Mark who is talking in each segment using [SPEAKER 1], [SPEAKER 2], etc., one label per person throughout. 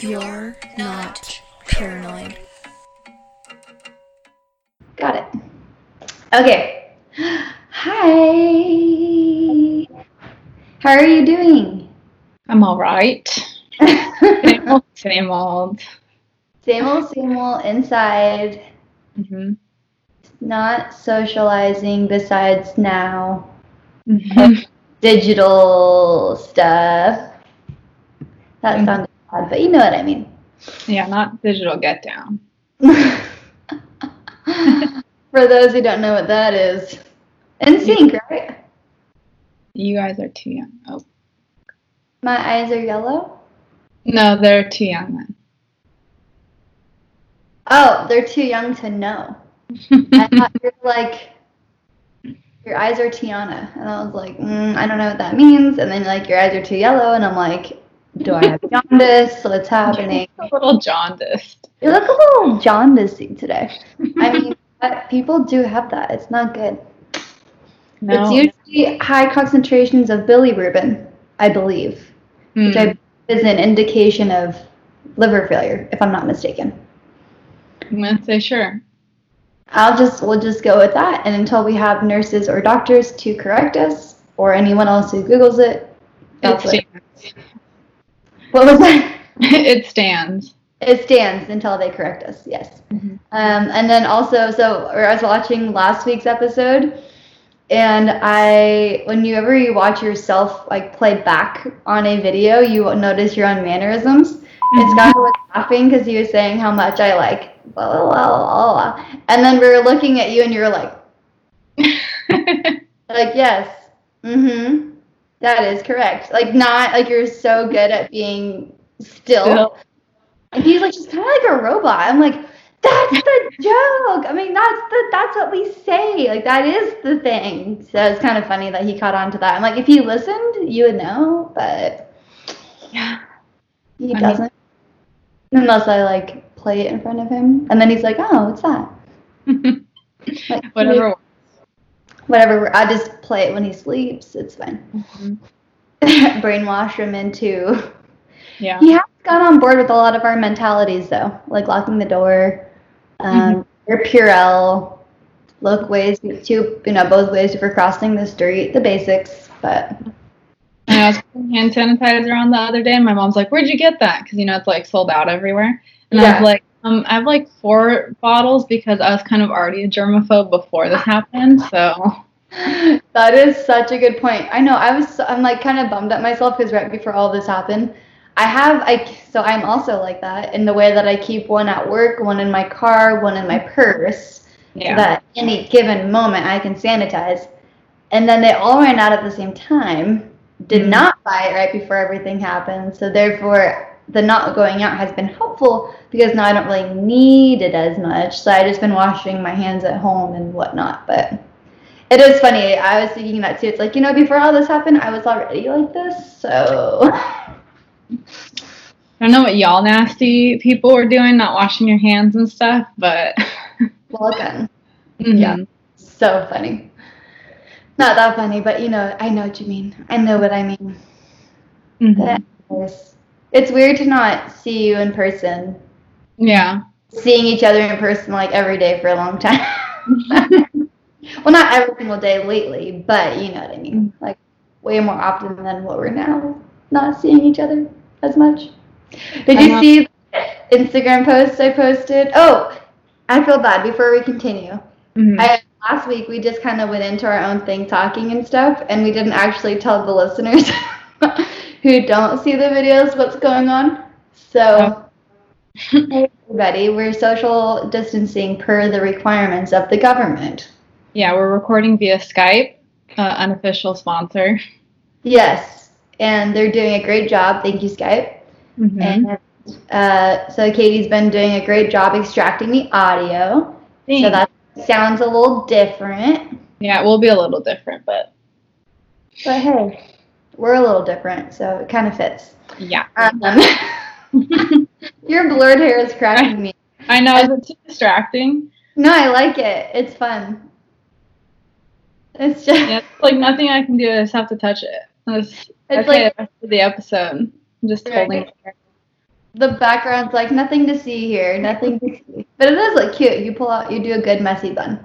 [SPEAKER 1] You're not paranoid.
[SPEAKER 2] Got it. Okay. Hi. How are you doing?
[SPEAKER 3] I'm all right. Same old, same old.
[SPEAKER 2] Same old, same old inside.
[SPEAKER 3] hmm
[SPEAKER 2] Not socializing besides now.
[SPEAKER 3] hmm
[SPEAKER 2] Digital stuff. That
[SPEAKER 3] Mhm.
[SPEAKER 2] sounded odd, but you know what I mean.
[SPEAKER 3] Yeah, not digital get down.
[SPEAKER 2] For those who don't know what that is, NSYNC, right?
[SPEAKER 3] You guys are too young. Oh
[SPEAKER 2] My eyes are yellow.
[SPEAKER 3] no, they're too young then.
[SPEAKER 2] Oh, they're too young to know. I thought you were like, your eyes are Tiana. And I was like, mm, I don't know what that means. And then like, your eyes are too yellow. And I'm like, do I have jaundice? What's happening?
[SPEAKER 3] a little jaundiced.
[SPEAKER 2] You look a little jaundicey today. I mean, but people do have that. It's not good.
[SPEAKER 3] No.
[SPEAKER 2] It's usually high concentrations of bilirubin, I believe, which
[SPEAKER 3] Hmm.
[SPEAKER 2] I is an indication of liver failure, if I'm not mistaken.
[SPEAKER 3] I'm gonna say sure.
[SPEAKER 2] I'll just we'll just go with that, and until we have nurses or doctors to correct us, or anyone else who Google's it, that's
[SPEAKER 3] it
[SPEAKER 2] what.
[SPEAKER 3] stands.
[SPEAKER 2] What was that?
[SPEAKER 3] it stands.
[SPEAKER 2] It stands until they correct us. Yes.
[SPEAKER 3] Mhm.
[SPEAKER 2] Um, and then also, so or I was watching last week's episode, and I, whenever you watch yourself like play back on a video, you will notice your own mannerisms. And Scott was laughing because he was saying how much I like, blah, blah, blah, blah, blah. and then we were looking at you, and you were like, like yes, mm-hmm, that is correct. Like not like you're so good at being still.
[SPEAKER 3] Still.
[SPEAKER 2] And he's like, she's kind of like a robot. I'm like, that's the joke. I mean, that's the that's what we say. Like that is the thing. So it's kind of funny that he caught on to that. I'm like, if he listened, you would know, but
[SPEAKER 3] yeah.
[SPEAKER 2] he
[SPEAKER 3] I
[SPEAKER 2] doesn't. Unless I like play it in front of him, and then he's like, oh, what's that? Like,
[SPEAKER 3] Whatever.
[SPEAKER 2] Whatever. I just play it when he sleeps. It's fine.
[SPEAKER 3] Mhm.
[SPEAKER 2] Brainwash him into
[SPEAKER 3] Yeah.
[SPEAKER 2] He has got on board with a lot of our mentalities, though, like locking the door, um, or Purell, look ways to, you know, both ways for crossing the street, the basics. But
[SPEAKER 3] I was putting hand sanitizer on the other day, and my mom's like, "Where'd you get that?" Because you know it's like sold out everywhere. And I was like, "Um, I have like four bottles because I was kind of already a germaphobe before this happened." So
[SPEAKER 2] that is such a good point. I know. I was. I'm like kind of bummed at myself because right before all this happened, I have. I so I'm also like that in the way that I keep one at work, one in my car, one in my purse.
[SPEAKER 3] yeah,
[SPEAKER 2] that any given moment I can sanitize. And then they all ran out at the same time. Did
[SPEAKER 3] Mhm.
[SPEAKER 2] not buy it right before everything happened. So therefore, the not going out has been helpful because now I don't really need it as much. So I just been washing my hands at home and whatnot. But it is funny. I was thinking that too. It's like you know, before all this happened, I was already like this. So
[SPEAKER 3] I don't know what y'all nasty people were doing, not washing your hands and stuff, but
[SPEAKER 2] well done.
[SPEAKER 3] Mhm.
[SPEAKER 2] Yeah. So funny. Not that funny, but you know, I know what you mean. I know what I mean.
[SPEAKER 3] Mhm.
[SPEAKER 2] Anyways, it's weird to not see you in person.
[SPEAKER 3] yeah,
[SPEAKER 2] Seeing each other in person like every day for a long time. well, not every single day lately, but you know what I mean. Like way more often than what we're now not seeing each other as much. Did you see the Instagram post I posted? Oh, I feel bad before we continue.
[SPEAKER 3] Mhm.
[SPEAKER 2] I, last week we just kind of went into our own thing talking and stuff, and we didn't actually tell the listeners who don't see the videos what's going on. So, hey everybody, we're social distancing per the requirements of the government.
[SPEAKER 3] yeah, we're recording via Skype, uh, unofficial sponsor.
[SPEAKER 2] Yes, and they're doing a great job. Thank you, Skype.
[SPEAKER 3] Mhm.
[SPEAKER 2] And uh, so Katie's been doing a great job extracting the audio. So that sounds a little different.
[SPEAKER 3] yeah, it will be a little different, but
[SPEAKER 2] But hey, we're a little different, so it kind of fits.
[SPEAKER 3] yeah.
[SPEAKER 2] Um, your blurred hair is cracking me.
[SPEAKER 3] I know, is it too distracting?
[SPEAKER 2] No, I like it. It's fun. It's just
[SPEAKER 3] Yeah, it's like nothing I can do. I just have to touch it. It's,
[SPEAKER 2] It's
[SPEAKER 3] okay,
[SPEAKER 2] like-
[SPEAKER 3] the rest of the episode. I'm just
[SPEAKER 2] Right.
[SPEAKER 3] holding it.
[SPEAKER 2] the background's like nothing to see here, nothing to see. But it is like cute. You pull out, you do a good messy bun.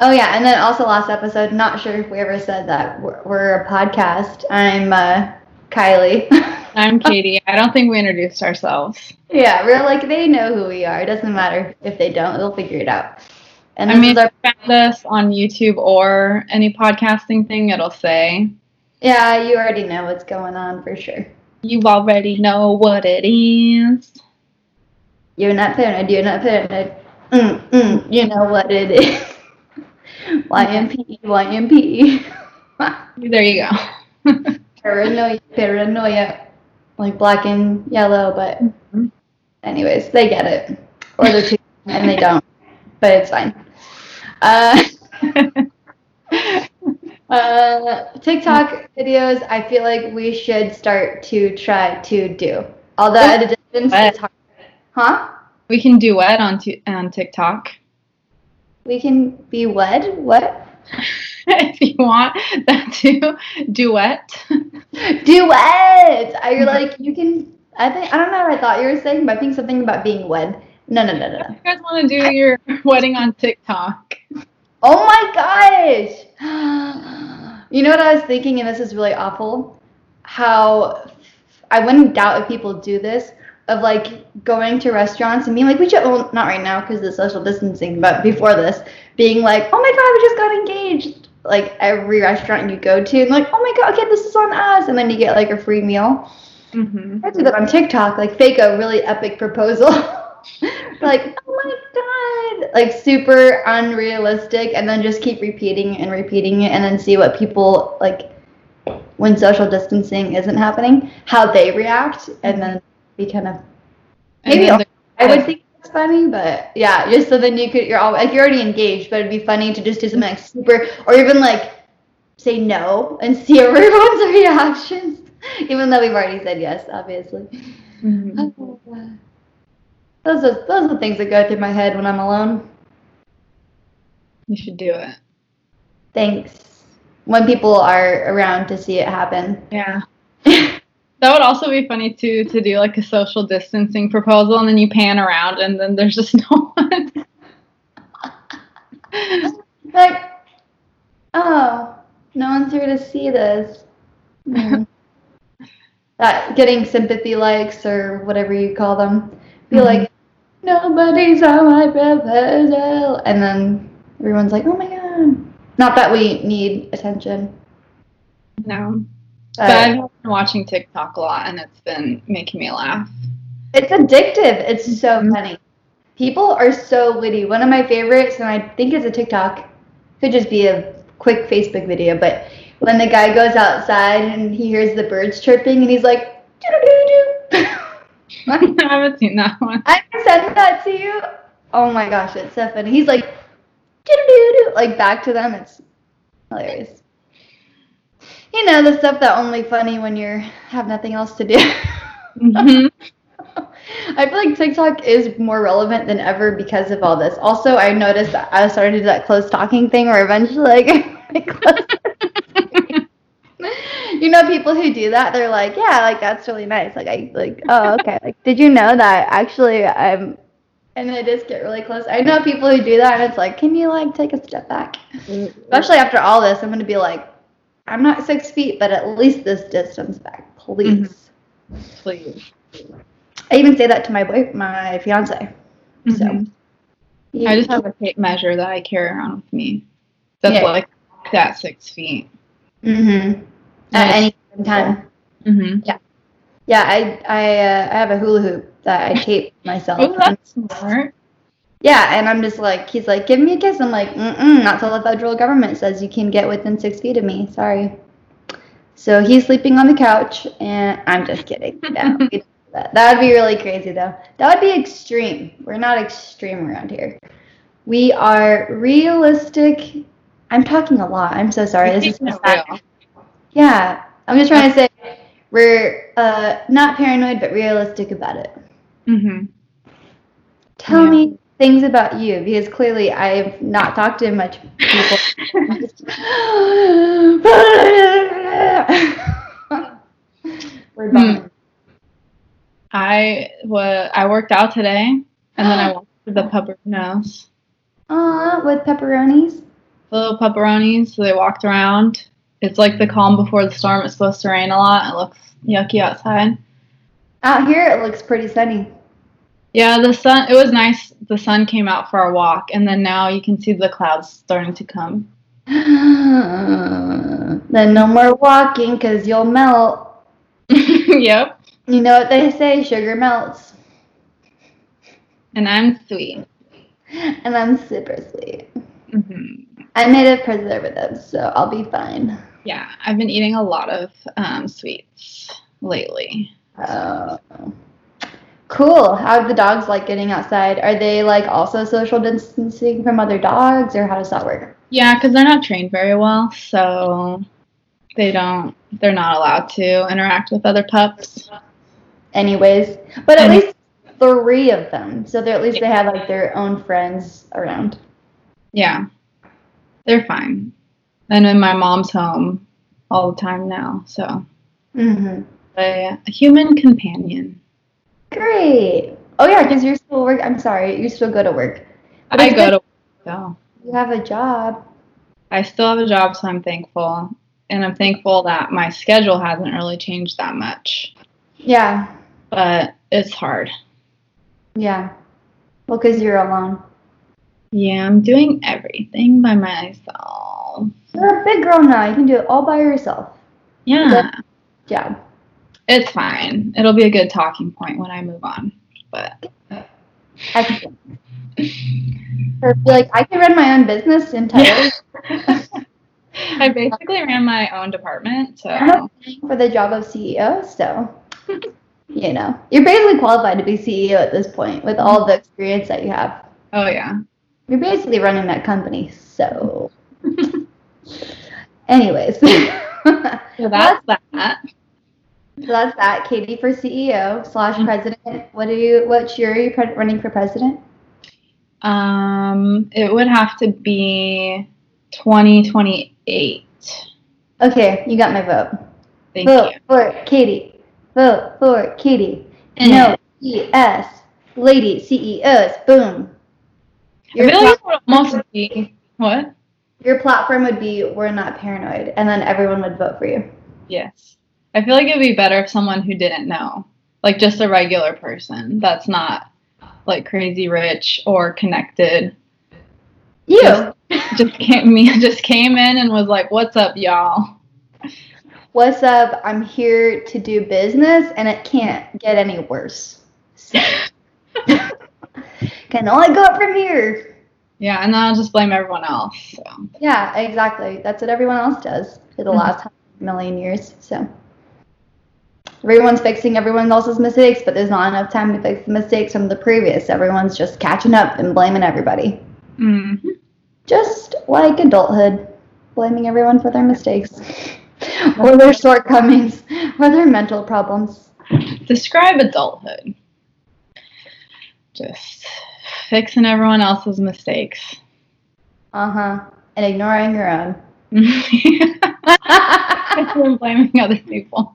[SPEAKER 2] Oh yeah, and then also last episode, not sure if we ever said that we're, we're a podcast. I'm uh, Kylie.
[SPEAKER 3] I'm Katie. I don't think we introduced ourselves.
[SPEAKER 2] yeah, we're like they know who we are. It doesn't matter if they don't; they'll figure it out. And
[SPEAKER 3] I mean,
[SPEAKER 2] our
[SPEAKER 3] if you found us on YouTube or any podcasting thing, it'll say,
[SPEAKER 2] yeah. You already know what's going on for sure.
[SPEAKER 3] you already know what it is.
[SPEAKER 2] You're not paranoid. You're not paranoid. Mm, mm, you know what it is. YNP, YNP.
[SPEAKER 3] There you go.
[SPEAKER 2] paranoia, paranoia. Like black and yellow, but
[SPEAKER 3] Mhm.
[SPEAKER 2] anyways, they get it. Or they're too and they don't. But it's fine. Uh, uh, TikTok videos, I feel like we should start to try to do. Although at a distance, it's hard. Huh?
[SPEAKER 3] we can duet on, t- on TikTok.
[SPEAKER 2] We can be wed? What?
[SPEAKER 3] if you want that to duet.
[SPEAKER 2] Duet! I, you're like, you can. I think, I don't know what I thought you were saying, but I think something about being wed. No, no, no, no, no.
[SPEAKER 3] You guys want to do your wedding on TikTok?
[SPEAKER 2] Oh my gosh! You know what I was thinking, and this is really awful? How I wouldn't doubt if people do this of like going to restaurants and being like, we should, well, not right now because the social distancing, but before this, being like, oh my god, we just got engaged. Like every restaurant you go to, and like, oh my god, okay, this is on us, and then you get like a free meal.
[SPEAKER 3] Mm-hmm.
[SPEAKER 2] I do that on TikTok, like fake a really epic proposal. like, oh my god, like super unrealistic, and then just keep repeating and repeating it, and then see what people like when social distancing isn't happening, how they react, and then be kind of. Maybe I would think it's funny, but yeah, just so then you could, you're all like you're already engaged, but it'd be funny to just do something like super, or even like say no and see everyone's reactions, even though we've already said yes, obviously.
[SPEAKER 3] Mhm.
[SPEAKER 2] Those are those are the things that go through my head when I'm alone.
[SPEAKER 3] You should do it.
[SPEAKER 2] Thanks. When people are around to see it happen.
[SPEAKER 3] Yeah. That would also be funny too to do like a social distancing proposal and then you pan around and then there's just no one.
[SPEAKER 2] like, oh, no one's here to see this. Hmm. that getting sympathy likes or whatever you call them. Be
[SPEAKER 3] Mhm.
[SPEAKER 2] like, nobody's on my proposal, and then everyone's like, oh my god. Not that we need attention.
[SPEAKER 3] no.
[SPEAKER 2] But-
[SPEAKER 3] But I've been watching TikTok a lot and it's been making me laugh.
[SPEAKER 2] It's addictive. It's so funny. People are so witty. One of my favorites, and I think it's a TikTok, could just be a quick Facebook video, but when the guy goes outside and he hears the birds chirping and he's like, doo-doo-doo-doo.
[SPEAKER 3] I haven't seen that one.
[SPEAKER 2] I send that to you. Oh my gosh, it's so funny. He's like, doo-doo-doo-doo, like back to them. It's hilarious. You know, the stuff that only funny when you have nothing else to do.
[SPEAKER 3] Mhm.
[SPEAKER 2] I feel like TikTok is more relevant than ever because of all this. Also, I noticed that I started to do that close talking thing where eventually, like, you know, people who do that, they're like, yeah, like that's really nice. Like, I like, oh, okay. Like, did you know that actually I'm, and they just get really close. I know people who do that, and it's like, can you like take a step back? Especially after all this, I'm gonna be like, I'm not six feet, but at least this distance back, please.
[SPEAKER 3] Please.
[SPEAKER 2] I even say that to my boy, my fiance. So
[SPEAKER 3] Mhm.
[SPEAKER 2] he-
[SPEAKER 3] I just have a tape measure that I carry around with me. That's
[SPEAKER 2] Yeah.
[SPEAKER 3] like that six feet.
[SPEAKER 2] Mm-hmm. At any time.
[SPEAKER 3] Mm-hmm.
[SPEAKER 2] Yeah, I I uh, I have a hula hoop that I tape myself.
[SPEAKER 3] Oh, that's smart.
[SPEAKER 2] Yeah, and I'm just like, he's like, give me a kiss. I'm like, mm-mm, not till the federal government says you can get within six feet of me. Sorry. So he's sleeping on the couch, and I'm just kidding. No, we don't do that. would be really crazy, though. That would be extreme. We're not extreme around here. We are realistic. I'm talking a lot. I'm so sorry. This is so sad.
[SPEAKER 3] real.
[SPEAKER 2] Yeah, I'm just trying to say we're uh, not paranoid, but realistic about it.
[SPEAKER 3] Mm-hmm.
[SPEAKER 2] Tell
[SPEAKER 3] Yeah.
[SPEAKER 2] me things about you because clearly I've not talked to much people.
[SPEAKER 3] Hmm. I wa I worked out today, and then I walked to the pepperonis,
[SPEAKER 2] Aw, with pepperonis.
[SPEAKER 3] the little pepperonis. So they walked around. It's like the calm before the storm. It's supposed to rain a lot. It looks yucky outside.
[SPEAKER 2] Out here, it looks pretty sunny.
[SPEAKER 3] Yeah, the sun. It was nice. The sun came out for our walk, and then now you can see the clouds starting to come.
[SPEAKER 2] then no more walking because you'll melt.
[SPEAKER 3] yep.
[SPEAKER 2] You know what they say, sugar melts.
[SPEAKER 3] And I'm sweet.
[SPEAKER 2] And I'm super sweet.
[SPEAKER 3] hmm
[SPEAKER 2] I made a preservative, so I'll be fine.
[SPEAKER 3] Yeah, I've been eating a lot of um, sweets lately.
[SPEAKER 2] Oh. Cool. How do the dogs like getting outside? Are they like also social distancing from other dogs, or how does that work?
[SPEAKER 3] Yeah, because they're not trained very well, so they don't. They're not allowed to interact with other pups.
[SPEAKER 2] Anyways, but at
[SPEAKER 3] And-
[SPEAKER 2] least three of them, so they're at least they have like their own friends around.
[SPEAKER 3] Yeah, they're fine. And in my mom's home all the time now, so
[SPEAKER 2] hmm
[SPEAKER 3] a, a human companion.
[SPEAKER 2] Great. Oh yeah, because you're still work. I'm sorry, you still go to work. But
[SPEAKER 3] I go
[SPEAKER 2] good
[SPEAKER 3] to so
[SPEAKER 2] You have a job.
[SPEAKER 3] I still have a job, so I'm thankful, and I'm thankful that my schedule hasn't really changed that much.
[SPEAKER 2] Yeah.
[SPEAKER 3] But it's hard.
[SPEAKER 2] Yeah. Well, because you're alone.
[SPEAKER 3] Yeah, I'm doing everything by myself.
[SPEAKER 2] You're a big girl now. You can do it all by yourself.
[SPEAKER 3] Yeah,
[SPEAKER 2] Yeah.
[SPEAKER 3] It's fine. It'll be a good talking point when I move on. But uh,
[SPEAKER 2] Excellent. Or be like, I can run my own business entirely.
[SPEAKER 3] I basically ran my own department, so
[SPEAKER 2] for the job of CEO, so you know, you're basically qualified to be CEO at this point with all the experience that you have.
[SPEAKER 3] oh yeah.
[SPEAKER 2] You're basically running that company, so. Anyways, So
[SPEAKER 3] that's that.
[SPEAKER 2] That's that. Katie for CEO slash president. What do you? What year are you pre- running for president?
[SPEAKER 3] Um, it would have to be 2028.
[SPEAKER 2] Okay, you got my vote.
[SPEAKER 3] Thank
[SPEAKER 2] vote
[SPEAKER 3] you.
[SPEAKER 2] for Katie. Vote for Katie.
[SPEAKER 3] Eh.
[SPEAKER 2] No ES. Lady CEOs. Boom.
[SPEAKER 3] I
[SPEAKER 2] Your,
[SPEAKER 3] feel like would almost be what?
[SPEAKER 2] your platform would be "We're not paranoid," and then everyone would vote for you.
[SPEAKER 3] Yes. I feel like it would be better if someone who didn't know, like just a regular person that's not like crazy rich or connected,
[SPEAKER 2] You.
[SPEAKER 3] Yes. just came me just came in and was like, "What's up, y'all?"
[SPEAKER 2] What's up? I'm here to do business, and it can't get any worse. So. Can only go up from here.
[SPEAKER 3] Yeah, and then I'll just blame everyone else. So
[SPEAKER 2] Yeah, exactly. That's what everyone else does for the last million years. So everyone's fixing everyone else's mistakes, but there's not enough time to fix the mistakes from the previous. Everyone's just catching up and blaming everybody.
[SPEAKER 3] Mhm.
[SPEAKER 2] Just like adulthood, blaming everyone for their mistakes or their shortcomings or their mental problems.
[SPEAKER 3] describe adulthood. Just fixing everyone else's mistakes.
[SPEAKER 2] Uh huh. And ignoring your own.
[SPEAKER 3] and blaming other people.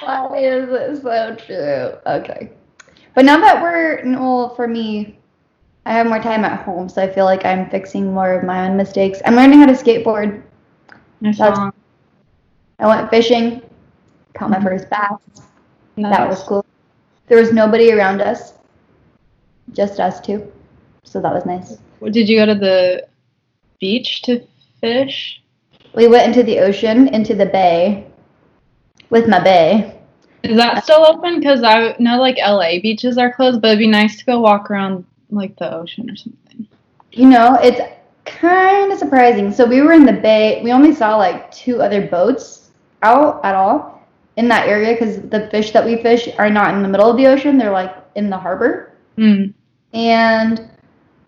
[SPEAKER 2] Why is it so true? Okay. But now that we're, well, for me, I have more time at home, so I feel like I'm fixing more of my own mistakes. I'm learning how to skateboard.
[SPEAKER 3] I
[SPEAKER 2] I went fishing, caught my mm-hmm. first bass. That was cool. There was nobody around us, just us two. So that was nice.
[SPEAKER 3] Did you go to the beach to fish?
[SPEAKER 2] We went into the ocean, into the bay, with my bay.
[SPEAKER 3] Is that still open? Because I know like LA beaches are closed, but it'd be nice to go walk around like the ocean or something.
[SPEAKER 2] You know, it's kind of surprising. So we were in the bay. We only saw like two other boats out at all in that area because the fish that we fish are not in the middle of the ocean. They're like in the harbor,
[SPEAKER 3] Mm.
[SPEAKER 2] and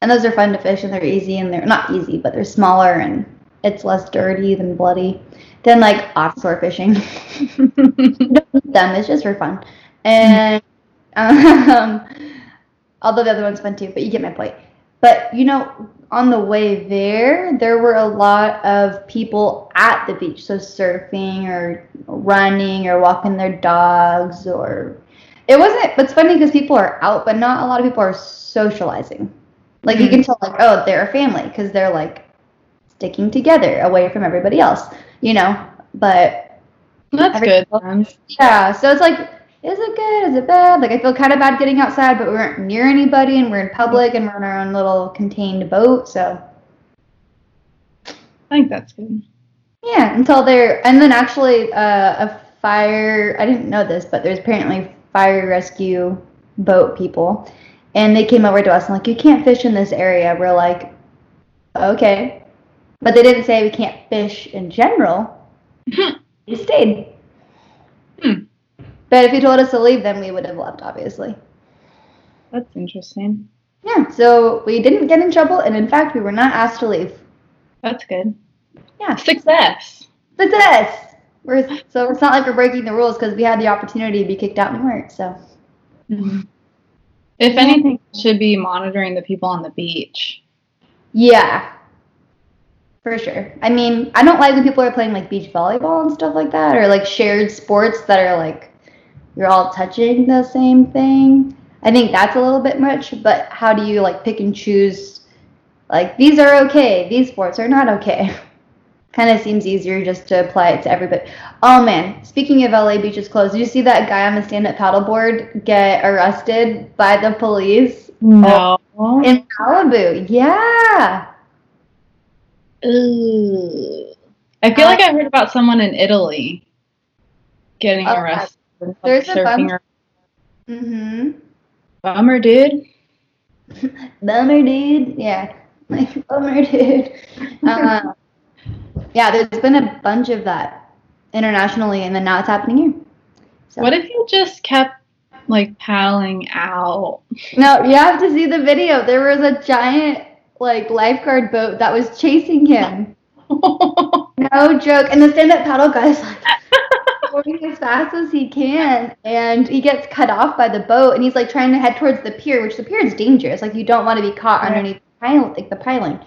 [SPEAKER 2] and those are fun to fish and they're easy and they're not easy, but they're smaller and it's less dirty than bloody than like offshore fishing. them. It's just for fun. And um, although the other one's fun too, but you get my point. But you know, on the way there, there were a lot of people at the beach, so surfing or running or walking their dogs or it wasn't. But it's funny because people are out, but not a lot of people are socializing. Like you
[SPEAKER 3] Mhm.
[SPEAKER 2] can tell, like oh, they're a family because they're like sticking together away from everybody else, you know. But
[SPEAKER 3] That's good.
[SPEAKER 2] yeah, so it's like, is it good? Is it bad? Like I feel kind of bad getting outside, but we weren't near anybody, and we're in public, and we're in our own little contained boat, so.
[SPEAKER 3] I think that's good.
[SPEAKER 2] Yeah, until they're and then actually uh, a fire. I didn't know this, but there's apparently fire rescue boat people, and they came over to us and like, you can't fish in this area. We're like, okay, but they didn't say we can't fish in general. we stayed.
[SPEAKER 3] Hmm.
[SPEAKER 2] But if you told us to leave, then we would have left, obviously.
[SPEAKER 3] That's interesting.
[SPEAKER 2] Yeah, so we didn't get in trouble, and in fact, we were not asked to leave.
[SPEAKER 3] That's good.
[SPEAKER 2] Yeah,
[SPEAKER 3] Success.
[SPEAKER 2] success. We're, so it's not like we're breaking the rules because we had the opportunity to be kicked out and we weren't. So
[SPEAKER 3] Mm-hmm. If anything, should be monitoring the people on the beach.
[SPEAKER 2] yeah, for sure. I mean, I don't like when people are playing like beach volleyball and stuff like that, or like shared sports that are like you're all touching the same thing. I think that's a little bit much. But how do you like pick and choose? Like these are okay, these sports are not okay. kind of seems easier just to apply it to everybody. Oh man, speaking of LA beaches closed, did you see that guy on the stand-up paddleboard get arrested by the police
[SPEAKER 3] No.
[SPEAKER 2] in Malibu? Yeah.
[SPEAKER 3] Ugh. I feel like I heard about someone in Italy getting arrested. like,
[SPEAKER 2] there's a
[SPEAKER 3] or
[SPEAKER 2] Mhm.
[SPEAKER 3] bummer, dude.
[SPEAKER 2] Bummer, dude. Yeah. Like bummer, dude. Uh, yeah, there's been a bunch of that internationally, and then now it's happening here. So.
[SPEAKER 3] What if you just kept like paddling out?
[SPEAKER 2] No, you have to see the video. There was a giant like lifeguard boat that was chasing him. No joke. And the stand-up paddle guy's like going as fast as he can, and he gets cut off by the boat, and he's like trying to head towards the pier, which the pier is dangerous. Like you don't want to be caught
[SPEAKER 3] Yeah.
[SPEAKER 2] underneath the piling, like the piling.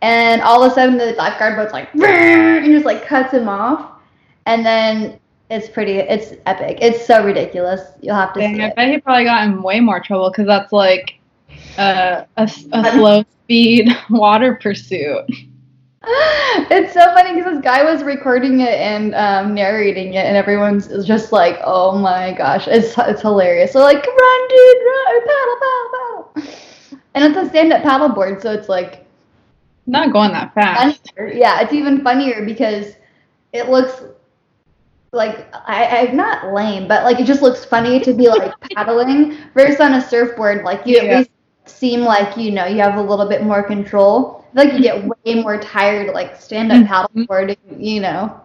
[SPEAKER 2] And all of a sudden, the lifeguard boat's like, and just like cuts him off, and then it's pretty. It's epic. It's so ridiculous. You'll have to
[SPEAKER 3] Dang,
[SPEAKER 2] see
[SPEAKER 3] I
[SPEAKER 2] it.
[SPEAKER 3] bet he probably got in way more trouble because that's like a, a slow speed water pursuit.
[SPEAKER 2] it's so funny because this guy was recording it and um, narrating it, and everyone's just like, "Oh my gosh, it's it's hilarious." So like, run, dude, run, paddle, paddle, paddle. And it's a stand-up paddleboard, so it's like,
[SPEAKER 3] Not going that fast.
[SPEAKER 2] funnier. yeah, it's even funnier because it looks like I, I'm not lame, but like it just looks funny to be like paddling versus on a surfboard. Like you
[SPEAKER 3] Yeah.
[SPEAKER 2] at least seem like you know you have a little bit more control. I feel like you get mm-hmm. way more tired like stand up paddleboarding. Mm-hmm. You know.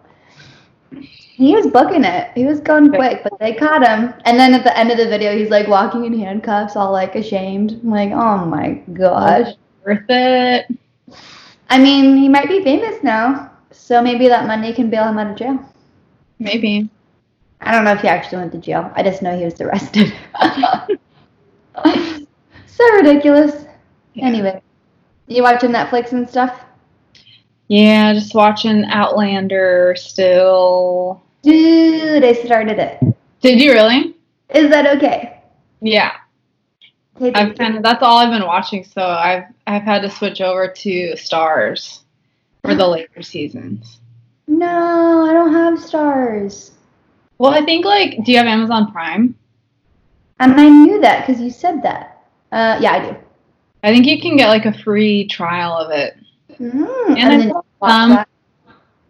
[SPEAKER 2] He was booking it. He was going quick, but they caught him. And then at the end of the video, he's like walking in handcuffs, all like ashamed. I'm like, oh my gosh.
[SPEAKER 3] Worth it.
[SPEAKER 2] I mean, he might be famous now, so maybe that money can bail him out of jail.
[SPEAKER 3] Maybe.
[SPEAKER 2] I don't know if he actually went to jail. I just know he was arrested. so ridiculous.
[SPEAKER 3] Yeah.
[SPEAKER 2] Anyway, you watching Netflix and stuff?
[SPEAKER 3] Yeah, just watching Outlander still.
[SPEAKER 2] Dude, I started it.
[SPEAKER 3] Did you really?
[SPEAKER 2] Is that okay?
[SPEAKER 3] Yeah. I've kind of that's all I've been watching, so I've I've had to switch over to Starz for the later seasons.
[SPEAKER 2] no, I don't have Starz.
[SPEAKER 3] Well, I think like, do you have Amazon Prime?
[SPEAKER 2] And I knew that because you said that. Uh, yeah, I do.
[SPEAKER 3] I think you can get like a free trial of it.
[SPEAKER 2] Mm,
[SPEAKER 3] And
[SPEAKER 2] and
[SPEAKER 3] I
[SPEAKER 2] then
[SPEAKER 3] saw
[SPEAKER 2] watch
[SPEAKER 3] some-
[SPEAKER 2] that.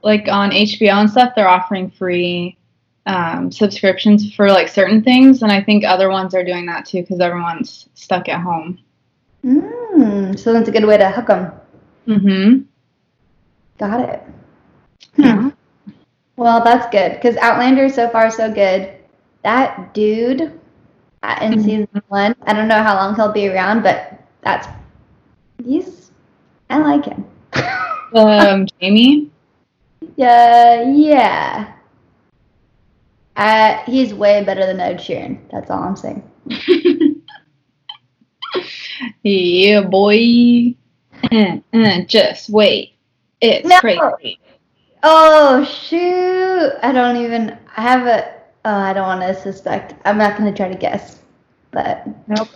[SPEAKER 3] Like on HBO and stuff, they're offering free um, subscriptions for like certain things, and I think other ones are doing that too because everyone's stuck at home.
[SPEAKER 2] Mm, so that's a good way to hook them.
[SPEAKER 3] Mm-hmm.
[SPEAKER 2] Got it. Hmm. Well, that's good because Outlander so far so good. That dude in
[SPEAKER 3] Mhm.
[SPEAKER 2] season one, I don't know how long he'll be around, but that's he's I like him.
[SPEAKER 3] Um, Jamie.
[SPEAKER 2] yeah, yeah. Uh, he's way better than Ed Sheeran. That's all I'm saying.
[SPEAKER 3] yeah, boy. Uh, uh, just wait. It's
[SPEAKER 2] No.
[SPEAKER 3] crazy.
[SPEAKER 2] Oh shoot! I don't even. I have a. Oh, I don't want to suspect. I'm not going to try to guess. But
[SPEAKER 3] Nope.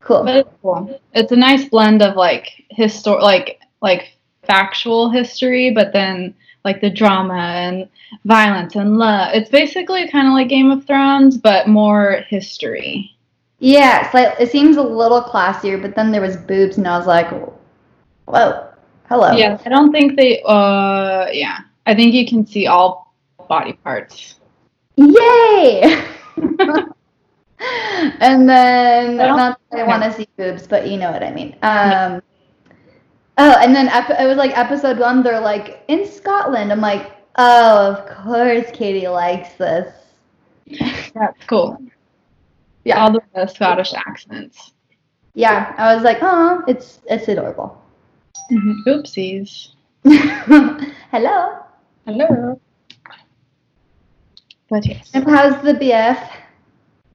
[SPEAKER 2] cool.
[SPEAKER 3] But it's cool. It's a nice blend of like histor like like factual history, but then like the drama and violence and love. It's basically kind of like Game of Thrones, but more history.
[SPEAKER 2] Yeah, it's like, it seems a little classier, but then there was boobs, and I was like, whoa, hello.
[SPEAKER 3] Yeah, I don't think they. Uh, yeah, I think you can see all body parts.
[SPEAKER 2] Yay! and then,
[SPEAKER 3] I don't-
[SPEAKER 2] that I want to see boobs, but you know what I mean. Um, oh, and then ep- it was like episode one, they're like, in Scotland. I'm like, oh, of course Katie likes this.
[SPEAKER 3] That's cool.
[SPEAKER 2] Yeah.
[SPEAKER 3] all the Scottish accents.
[SPEAKER 2] Yeah, I was like, oh, it's it's adorable.
[SPEAKER 3] Oopsies.
[SPEAKER 2] Hello.
[SPEAKER 3] Hello. But yes,
[SPEAKER 2] And how's the BF?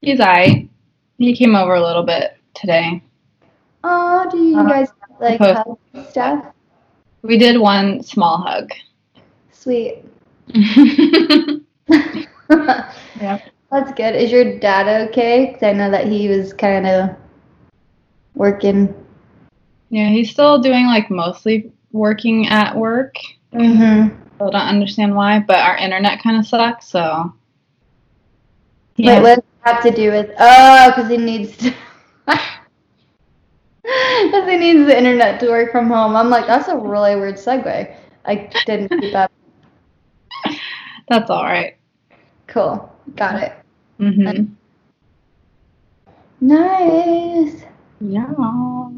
[SPEAKER 3] he's I. He came over a little bit today.
[SPEAKER 2] Oh, do you
[SPEAKER 3] Uh,
[SPEAKER 2] guys like hug stuff?
[SPEAKER 3] We did one small hug.
[SPEAKER 2] Sweet.
[SPEAKER 3] yeah.
[SPEAKER 2] That's good. Is your dad okay? Because I know that he was kind of working.
[SPEAKER 3] Yeah, he's still doing like mostly working at work.
[SPEAKER 2] Mm-hmm.
[SPEAKER 3] I don't understand why, but our internet kind of sucks. So
[SPEAKER 2] Wait, what does it have to do with? Oh, because he needs to. Because he needs the internet to work from home. I'm like, that's a really weird segue. I didn't keep up.
[SPEAKER 3] that's all right.
[SPEAKER 2] Cool. Got it.
[SPEAKER 3] Mm-hmm.
[SPEAKER 2] Nice.
[SPEAKER 3] Yeah.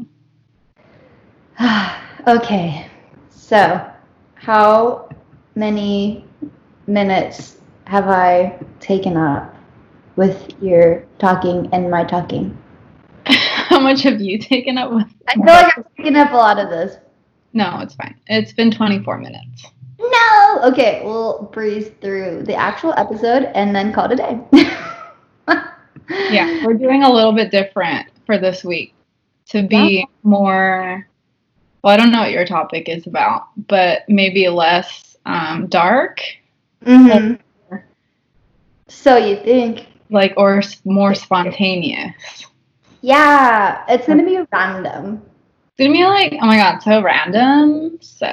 [SPEAKER 2] okay. So, how many minutes have I taken up with your talking and my talking?
[SPEAKER 3] How much have you taken up with?
[SPEAKER 2] I feel like I'm taking up a lot of this.
[SPEAKER 3] No, it's fine. It's been 24 minutes.
[SPEAKER 2] No! Okay, we'll breeze through the actual episode and then call it a day.
[SPEAKER 3] Yeah, we're doing a little bit different for this week to be more. Well, I don't know what your topic is about, but maybe less um, dark,
[SPEAKER 2] hmm So you think?
[SPEAKER 3] Like or more spontaneous.
[SPEAKER 2] Yeah, it's gonna be random.
[SPEAKER 3] It's gonna be like, oh my god, so random. So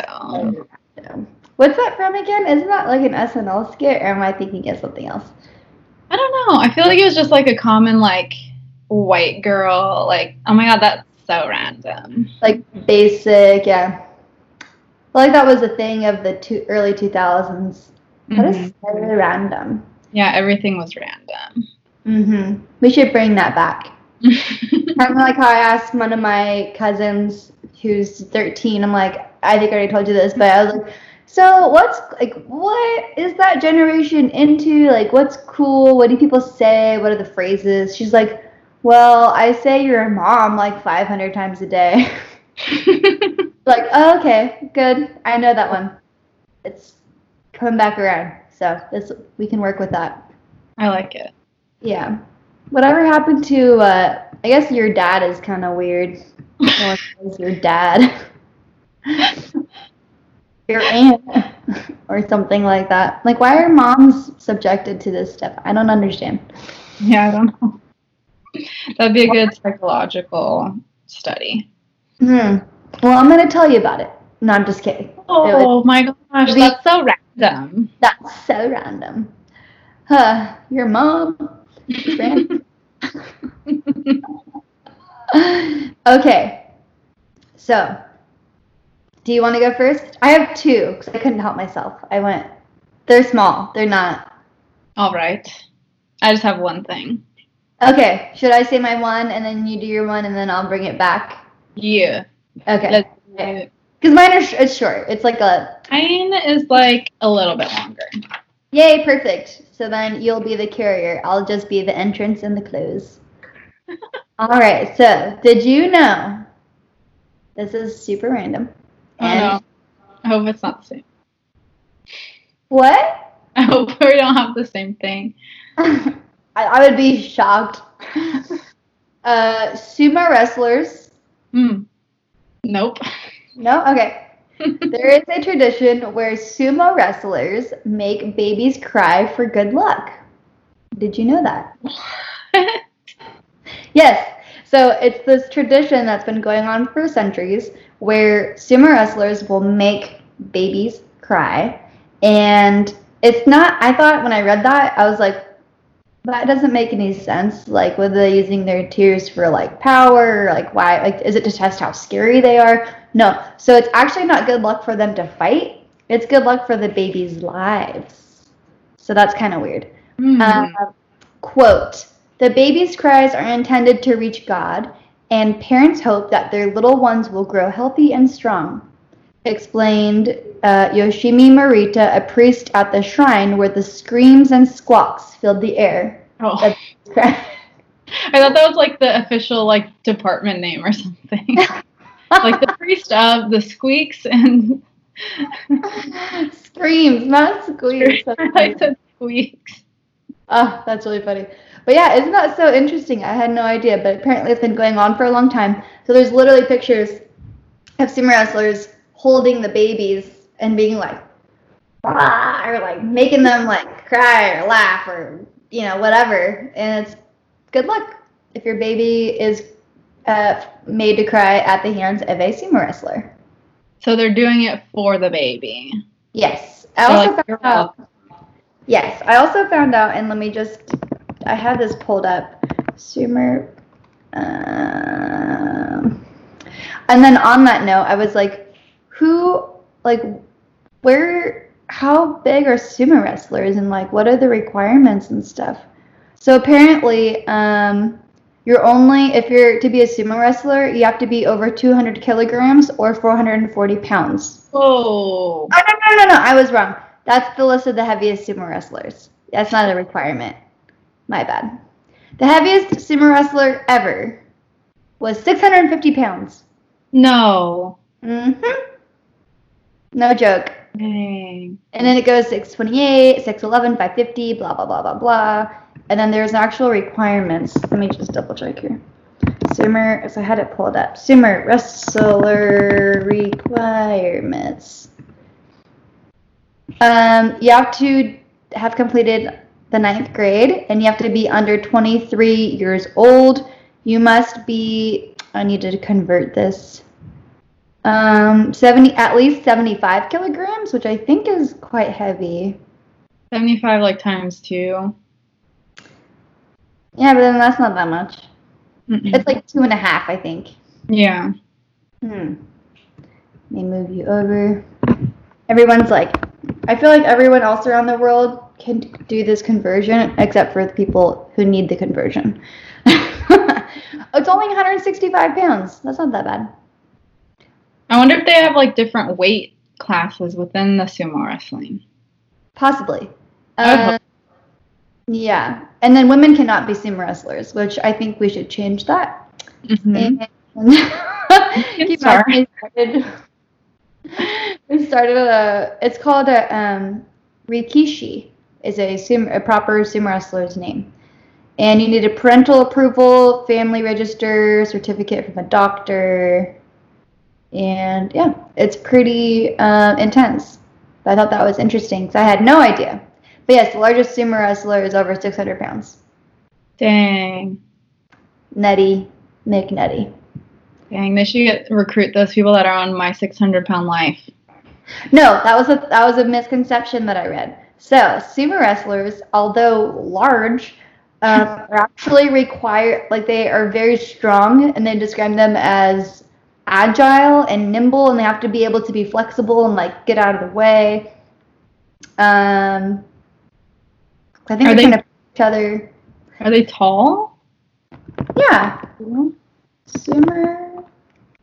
[SPEAKER 2] What's that from again? Isn't that like an SNL skit, or am I thinking of something else?
[SPEAKER 3] I don't know. I feel like it was just like a common like white girl, like oh my god, that's so random.
[SPEAKER 2] Like basic, yeah. Like that was a thing of the two, early 2000s. That is
[SPEAKER 3] Mhm.
[SPEAKER 2] so random.
[SPEAKER 3] Yeah, everything was random.
[SPEAKER 2] hmm We should bring that back. Kind of like how I asked one of my cousins who's 13. I'm like, I think I already told you this, but I was like, so what's like, what is that generation into? Like, what's cool? What do people say? What are the phrases? She's like, well, I say your mom like 500 times a day. like, oh, okay, good. I know that one. It's coming back around. So this we can work with that.
[SPEAKER 3] I like it.
[SPEAKER 2] Yeah. Whatever happened to uh I guess your dad is kind of weird. Your dad. your aunt or something like that. Like why are moms subjected to this stuff? I don't understand.
[SPEAKER 3] Yeah, I don't know. That'd be a good psychological study.
[SPEAKER 2] Hmm. Well, I'm going to tell you about it. No, I'm just kidding.
[SPEAKER 3] Oh my gosh, that's so random.
[SPEAKER 2] That's so random. Huh, your mom. Okay. So, do you want to go first? I have two because I couldn't help myself. I went. They're small. They're not.
[SPEAKER 3] All right. I just have one thing.
[SPEAKER 2] Okay. Should I say my one and then you do your one and then I'll bring it back?
[SPEAKER 3] Yeah.
[SPEAKER 2] Okay.
[SPEAKER 3] Let's do it.
[SPEAKER 2] Because mine are sh- it's short. It's like a
[SPEAKER 3] Mine is like a little bit longer.
[SPEAKER 2] yay, perfect. So then you'll be the carrier. I'll just be the entrance and the close. All right. So did you know? This is super random.
[SPEAKER 3] Oh no. I hope it's not the same.
[SPEAKER 2] What?
[SPEAKER 3] I hope we don't have the same thing.
[SPEAKER 2] I, I would be shocked. Uh, sumo wrestlers.
[SPEAKER 3] Hmm. Nope.
[SPEAKER 2] No? Okay. There is a tradition where sumo wrestlers make babies cry for good luck. Did you know that? Yes. So it's this tradition that's been going on for centuries where sumo wrestlers will make babies cry. And it's not, I thought when I read that, I was like, that doesn't make any sense. Like, were they using their tears for like power? Or, like, why? Like, is it to test how scary they are? No. So it's actually not good luck for them to fight. It's good luck for the babies' lives. So that's kind of weird.
[SPEAKER 3] Hmm.
[SPEAKER 2] Uh, quote The baby's cries are intended to reach God, and parents hope that their little ones will grow healthy and strong, explained uh, Yoshimi Morita, a priest at the shrine where the screams and squawks filled the air.
[SPEAKER 3] oh. I thought that was like the official like department name or something. like the priest of the squeaks and
[SPEAKER 2] Screams, not squeaks.
[SPEAKER 3] I said squeaks.
[SPEAKER 2] Oh, that's really funny. But yeah, isn't that so interesting? I had no idea, but apparently it's been going on for a long time. So there's literally pictures of sumo wrestlers holding the babies and being like, "Ah," or like making them like cry or laugh or you know whatever. And it's good luck if your baby is uh, made to cry at the hands of a sumo wrestler.
[SPEAKER 3] So they're doing it for the baby.
[SPEAKER 2] Yes, I
[SPEAKER 3] So,
[SPEAKER 2] also
[SPEAKER 3] like,
[SPEAKER 2] found out. Yes, I also found out, and let me just, I had this pulled up. Sumer. Um, and then on that note, I was like, who, like, where, how big are sumo wrestlers, and like, what are the requirements and stuff? So apparently, um, you're only, if you're to be a sumo wrestler, you have to be over 200 kilograms or 440 pounds.
[SPEAKER 3] Oh.
[SPEAKER 2] Oh, no, no, no, no. I was wrong. That's the list of the heaviest sumo wrestlers. That's not a requirement. My bad. The heaviest sumo wrestler ever was 650 pounds.
[SPEAKER 3] No.
[SPEAKER 2] Mm-hmm. No joke.
[SPEAKER 3] Dang.
[SPEAKER 2] And then it goes 628, 611, 550, blah, blah, blah, blah, blah. And then there's actual requirements. Let me just double check here. Sumo, so I had it pulled up. Sumo wrestler requirements. Um, you have to have completed the ninth grade, and you have to be under 23 years old. You must be. I need to convert this. Um, 70 at least 75 kilograms, which I think is quite heavy.
[SPEAKER 3] 75 like times two.
[SPEAKER 2] Yeah, but then that's not that much.
[SPEAKER 3] Mm-mm.
[SPEAKER 2] It's like two and a half, I think.
[SPEAKER 3] yeah.
[SPEAKER 2] Hmm. Let me move you over. Everyone's like, I feel like everyone else around the world can do this conversion except for the people who need the conversion. it's only 165 pounds. That's not that bad.
[SPEAKER 3] I wonder if they have like different weight classes within the sumo wrestling.
[SPEAKER 2] Possibly. Uh, yeah. And then women cannot be sumo wrestlers, which I think we should change that.
[SPEAKER 3] Mhm.
[SPEAKER 2] And keep started, we started a. It's called a um, rikishi. Is a sumo, a proper sumo wrestler's name, and you need a parental approval, family register, certificate from a doctor, and yeah, it's pretty uh, intense. But I thought that was interesting because I had no idea. But yes, the largest sumo wrestler is over 600 pounds.
[SPEAKER 3] Dang.
[SPEAKER 2] Nutty, McNutty.
[SPEAKER 3] Dang. They should get, recruit those people that are on my 600 pound life.
[SPEAKER 2] No, that was a that was a misconception that I read. So sumo wrestlers, although large, um, are actually required like they are very strong, and they describe them as agile and nimble, and they have to be able to be flexible and like get out of the way. Um, I think
[SPEAKER 3] Are they-
[SPEAKER 2] kind of each other.
[SPEAKER 3] Are they tall?
[SPEAKER 2] Yeah, sumo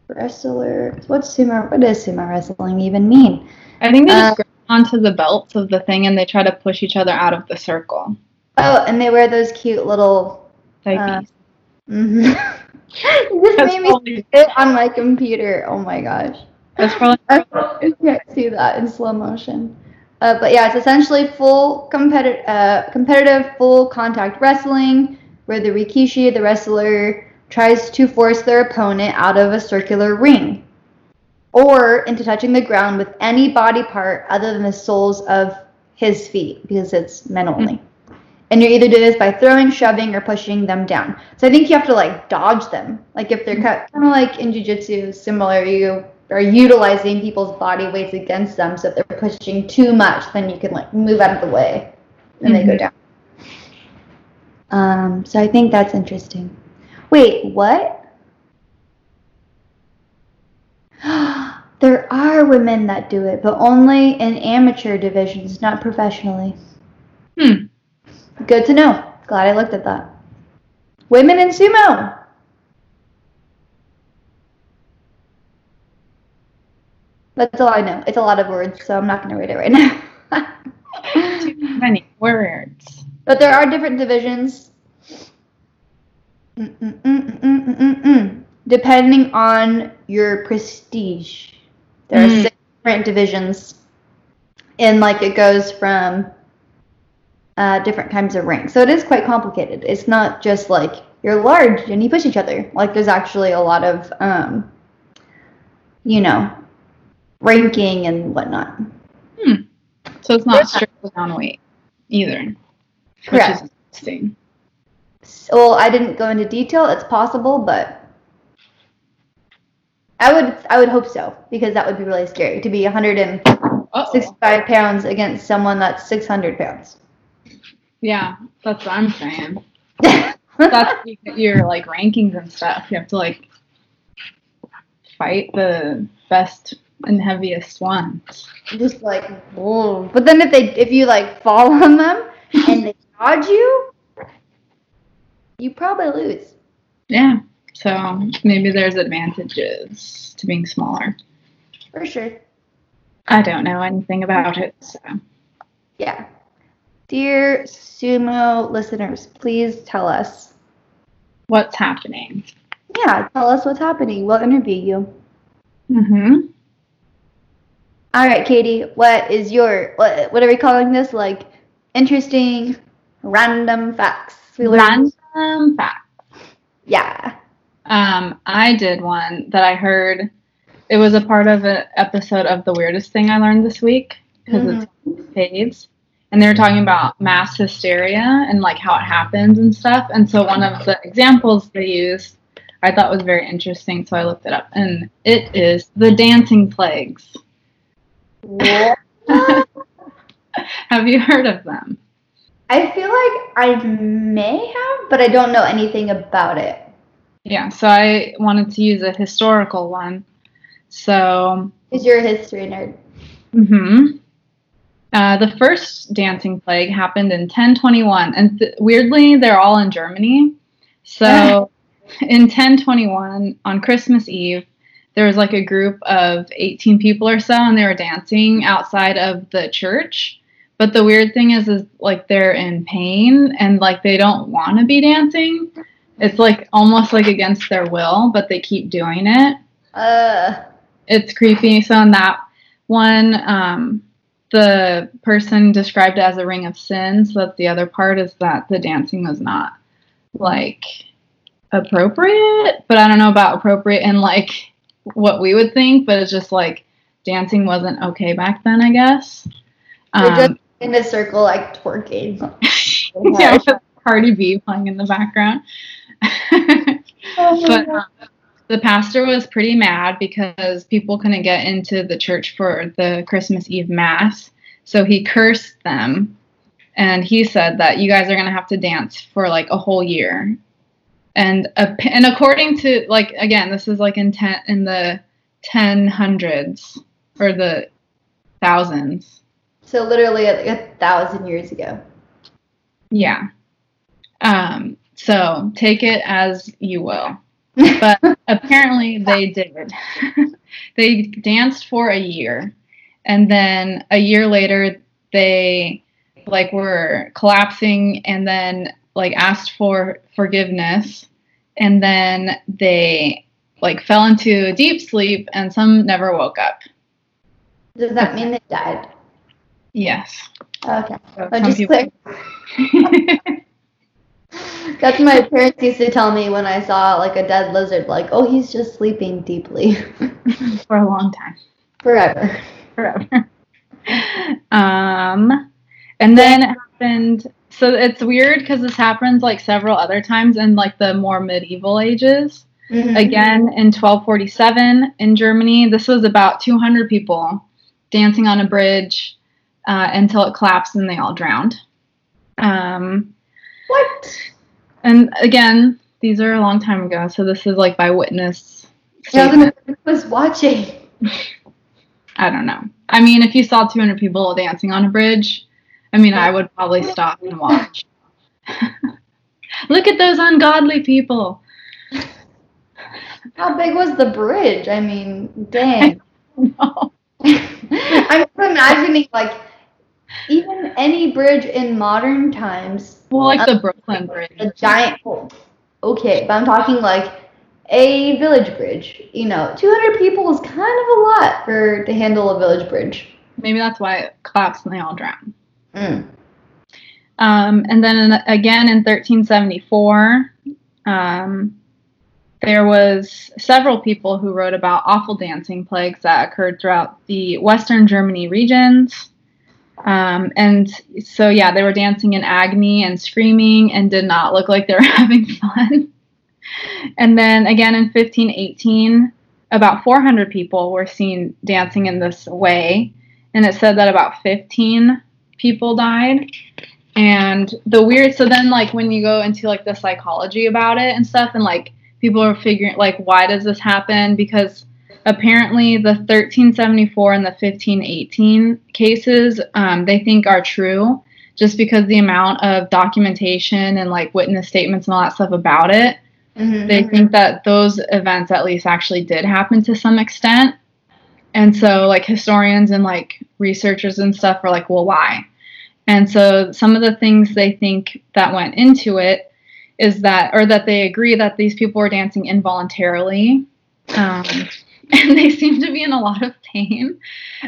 [SPEAKER 2] wrestler. What's sumo? What does sumo wrestling even mean?
[SPEAKER 3] I think they just grab onto the belts of the thing and they try to push each other out of the circle.
[SPEAKER 2] Oh, and they wear those cute little.
[SPEAKER 3] Like,
[SPEAKER 2] Uh, mhm. this
[SPEAKER 3] That's
[SPEAKER 2] made me
[SPEAKER 3] probably-
[SPEAKER 2] sit on my computer. Oh my gosh.
[SPEAKER 3] that's probably
[SPEAKER 2] I can't see that in slow motion. Uh, but yeah, it's essentially full competitive, uh, competitive full contact wrestling, where the rikishi, the wrestler, tries to force their opponent out of a circular ring, or into touching the ground with any body part other than the soles of his feet, because it's men only. And you're either do this by throwing, shoving, or pushing them down. So I think you have to like dodge them. Like if they're cut kind of like in jujitsu, similar, you are utilizing people's body weights against them. So if they're pushing too much, then you can like move out of the way and they go
[SPEAKER 3] Mhm.
[SPEAKER 2] down. Um, so I think that's interesting. Wait, what? there are women that do it, but only in amateur divisions, not professionally.
[SPEAKER 3] Hmm.
[SPEAKER 2] Good to know. Glad I looked at that. Women in sumo. That's all I know. It's a lot of words, so I'm not going to read it right now.
[SPEAKER 3] Too many words.
[SPEAKER 2] But there are different divisions. Mm-mm-mm-mm-mm-mm-mm. Depending on your prestige. There are
[SPEAKER 3] Mm.
[SPEAKER 2] six different divisions. And like it goes from uh, different kinds of ranks. So it is quite complicated. It's not just like you're large and you push each other. Like there's actually a lot of, um, you know, ranking and whatnot. Hmm.
[SPEAKER 3] So it's not
[SPEAKER 2] Yeah.
[SPEAKER 3] strictly on weight either.
[SPEAKER 2] Correct.
[SPEAKER 3] Which is interesting.
[SPEAKER 2] So, well, I didn't go into detail. It's possible, but I would I would hope so because that would be really scary to be 165
[SPEAKER 3] Uh-oh.
[SPEAKER 2] pounds against someone that's 600 pounds.
[SPEAKER 3] Yeah, that's what I'm saying. That's your like rankings and stuff. You have to like fight the best and heaviest ones.
[SPEAKER 2] just like whoa. But then if they if you like fall on them and they dodge you, you probably lose.
[SPEAKER 3] Yeah. So maybe there's advantages to being smaller.
[SPEAKER 2] For sure.
[SPEAKER 3] I don't know anything about it, so
[SPEAKER 2] Yeah. Dear sumo listeners, please tell us.
[SPEAKER 3] what's happening?
[SPEAKER 2] Yeah, tell us what's happening. We'll interview you.
[SPEAKER 3] Mm-hmm.
[SPEAKER 2] All right, Katie, what is your what, what are we calling this? Like interesting random facts. We learned-
[SPEAKER 3] Random fact.
[SPEAKER 2] Yeah.
[SPEAKER 3] Um, I did one that I heard. It was a part of an episode of the weirdest thing I learned this week because it's paves, and they were talking about mass hysteria and like how it happens and stuff. And so one of the examples they used, I thought was very interesting. So I looked it up, and it is the dancing plagues.
[SPEAKER 2] What?
[SPEAKER 3] Have you heard of them?
[SPEAKER 2] I feel like I may have, but I don't know anything about it.
[SPEAKER 3] Yeah. So I wanted to use a historical one. So
[SPEAKER 2] is you're a history nerd.
[SPEAKER 3] Mm hmm Uh, the first dancing plague happened in 1021, and th- weirdly, they're all in Germany. So, in 1021, on Christmas Eve, there was like a group of 18 people or so, and they were dancing outside of the church. But the weird thing is, is like they're in pain and like they don't want to be dancing. It's like almost like against their will, but they keep doing it
[SPEAKER 2] Uh,
[SPEAKER 3] it's creepy. So in that one, um, the person described it as a ring of sin. So that's the other part is that the dancing was not like appropriate, but I don't know about appropriate in like what we would think, but it's just like dancing wasn't okay back then, I guess. Um,
[SPEAKER 2] just in a circle, like twerking.
[SPEAKER 3] yeah, with Cardi B playing in the background. but um, the pastor was pretty mad because people couldn't get into the church for the Christmas Eve mass. So he cursed them and he said that you guys are going to have to dance for like a whole year. And and according to like again, this is like in ten, in the 1000s or the thousands.
[SPEAKER 2] So literally like a thousand years ago.
[SPEAKER 3] Yeah. Um so take it as you will. But apparently they did. they danced for a year, and then a year later they like were collapsing, and then like asked for forgiveness, and then they like fell into a deep sleep, and some never woke up.
[SPEAKER 2] Does that mean they died?
[SPEAKER 3] Yes.
[SPEAKER 2] Okay.
[SPEAKER 3] So
[SPEAKER 2] Oh, just
[SPEAKER 3] people-.
[SPEAKER 2] That's what my parents used to tell me when I saw like a dead lizard, like, oh, he's just sleeping deeply
[SPEAKER 3] for a long time.
[SPEAKER 2] forever.
[SPEAKER 3] forever. um, and then it happened so it's weird because this happens like several other times in like the more medieval ages.
[SPEAKER 2] Mhm.
[SPEAKER 3] Again, in 1247 in Germany, this was about 200 people dancing on a bridge uh, until it collapsed and they all drowned. Um,
[SPEAKER 2] What?
[SPEAKER 3] and again, these are a long time ago, so this is like by witness.
[SPEAKER 2] Yeah, I was,
[SPEAKER 3] statement.
[SPEAKER 2] gonna, who was watching.
[SPEAKER 3] I don't know. I mean, if you saw 200 people dancing on a bridge, I mean, I would probably stop and watch. Look at those ungodly people.
[SPEAKER 2] How big was the bridge? I mean, dang.
[SPEAKER 3] No.
[SPEAKER 2] I'm imagining like even any bridge in modern times,
[SPEAKER 3] Well, like the Brooklyn Bridge.
[SPEAKER 2] a giant. oh, Okay, but I'm talking like a village bridge. You know, 200 people is kind of a lot for to handle a village bridge.
[SPEAKER 3] Maybe that's why it collapsed and they all drowned.
[SPEAKER 2] Mm.
[SPEAKER 3] Um, and then in, again in 1374, um, there was several people who wrote about awful dancing plagues that occurred throughout the Western Germany regions. Um, and so, yeah, they were dancing in agony and screaming and did not look like they were having fun. and then again in 1518, about 400 people were seen dancing in this way. And it said that about 15 people died. And the weird, so then like when you go into like the psychology about it and stuff, and like people are figuring like why does this happen? Because apparently the 1374 and the 1518 cases um, they think are true just because the amount of documentation and like witness statements and all that stuff about it.
[SPEAKER 2] Mhm.
[SPEAKER 3] they think that those events at least actually did happen to some extent. And so like historians and like researchers and stuff are like well why? And so some of the things they think that went into it is that or that they agree that these people were dancing involuntarily um, and they seem to be in a lot of pain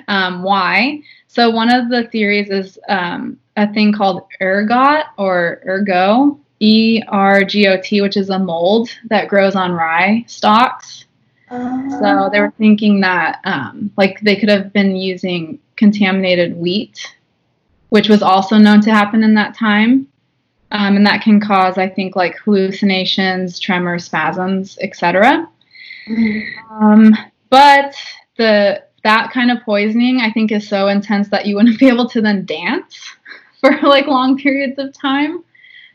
[SPEAKER 3] um, why so one of the theories is um, a thing called ergot or ergo E R G O T, which is a mold that grows on rye stalks. So they were thinking that, um, like, they could have been using contaminated wheat, which was also known to happen in that time. Um, and that can cause, I think, like hallucinations, tremors, spasms, etc.
[SPEAKER 2] Mhm.
[SPEAKER 3] Um, but the that kind of poisoning, I think, is so intense that you wouldn't be able to then dance for like long periods of time.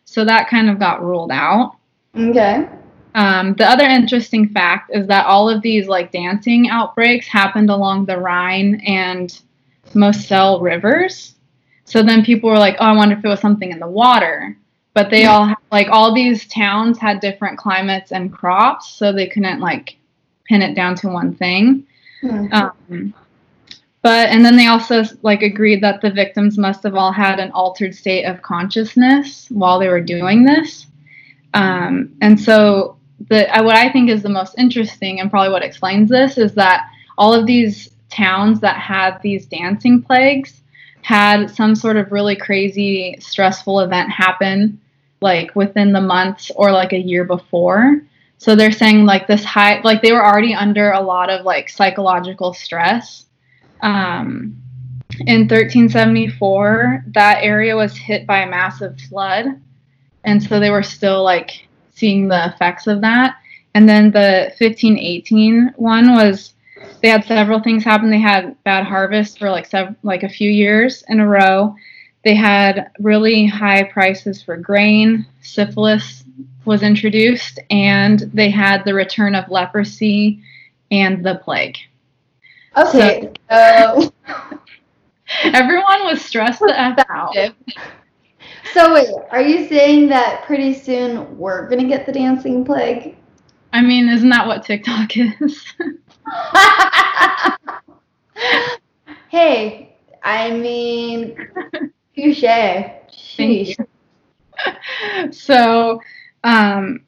[SPEAKER 3] So that kind of got ruled out.
[SPEAKER 2] Okay.
[SPEAKER 3] Um, the other interesting fact is that all of these like dancing outbreaks happened along the Rhine and Moselle rivers. So then people were like, "Oh, I wonder if it was something in the water." But they all like all these towns had different climates and crops, so they couldn't like pin it down to one thing.
[SPEAKER 2] Hmm.
[SPEAKER 3] Um, but and then they also like agreed that the victims must have all had an altered state of consciousness while they were doing this. Um, and so the what I think is the most interesting and probably what explains this is that all of these towns that had these dancing plagues had some sort of really crazy stressful event happen like within the months or like a year before so they're saying like this high like they were already under a lot of like psychological stress. Um, in 1374 that area was hit by a massive flood. And so they were still like seeing the effects of that. And then the 1518 one was they had several things happen. They had bad harvest for like sev- like a few years in a row. They had really high prices for grain syphilis was introduced and they had the return of leprosy and the plague
[SPEAKER 2] Okay. So,
[SPEAKER 3] everyone was stressed the f out
[SPEAKER 2] so wait, are you saying that pretty soon we're gonna get the dancing plague?
[SPEAKER 3] i mean isn't that what tiktok is
[SPEAKER 2] hey, I mean, touche. Sheesh.
[SPEAKER 3] so um,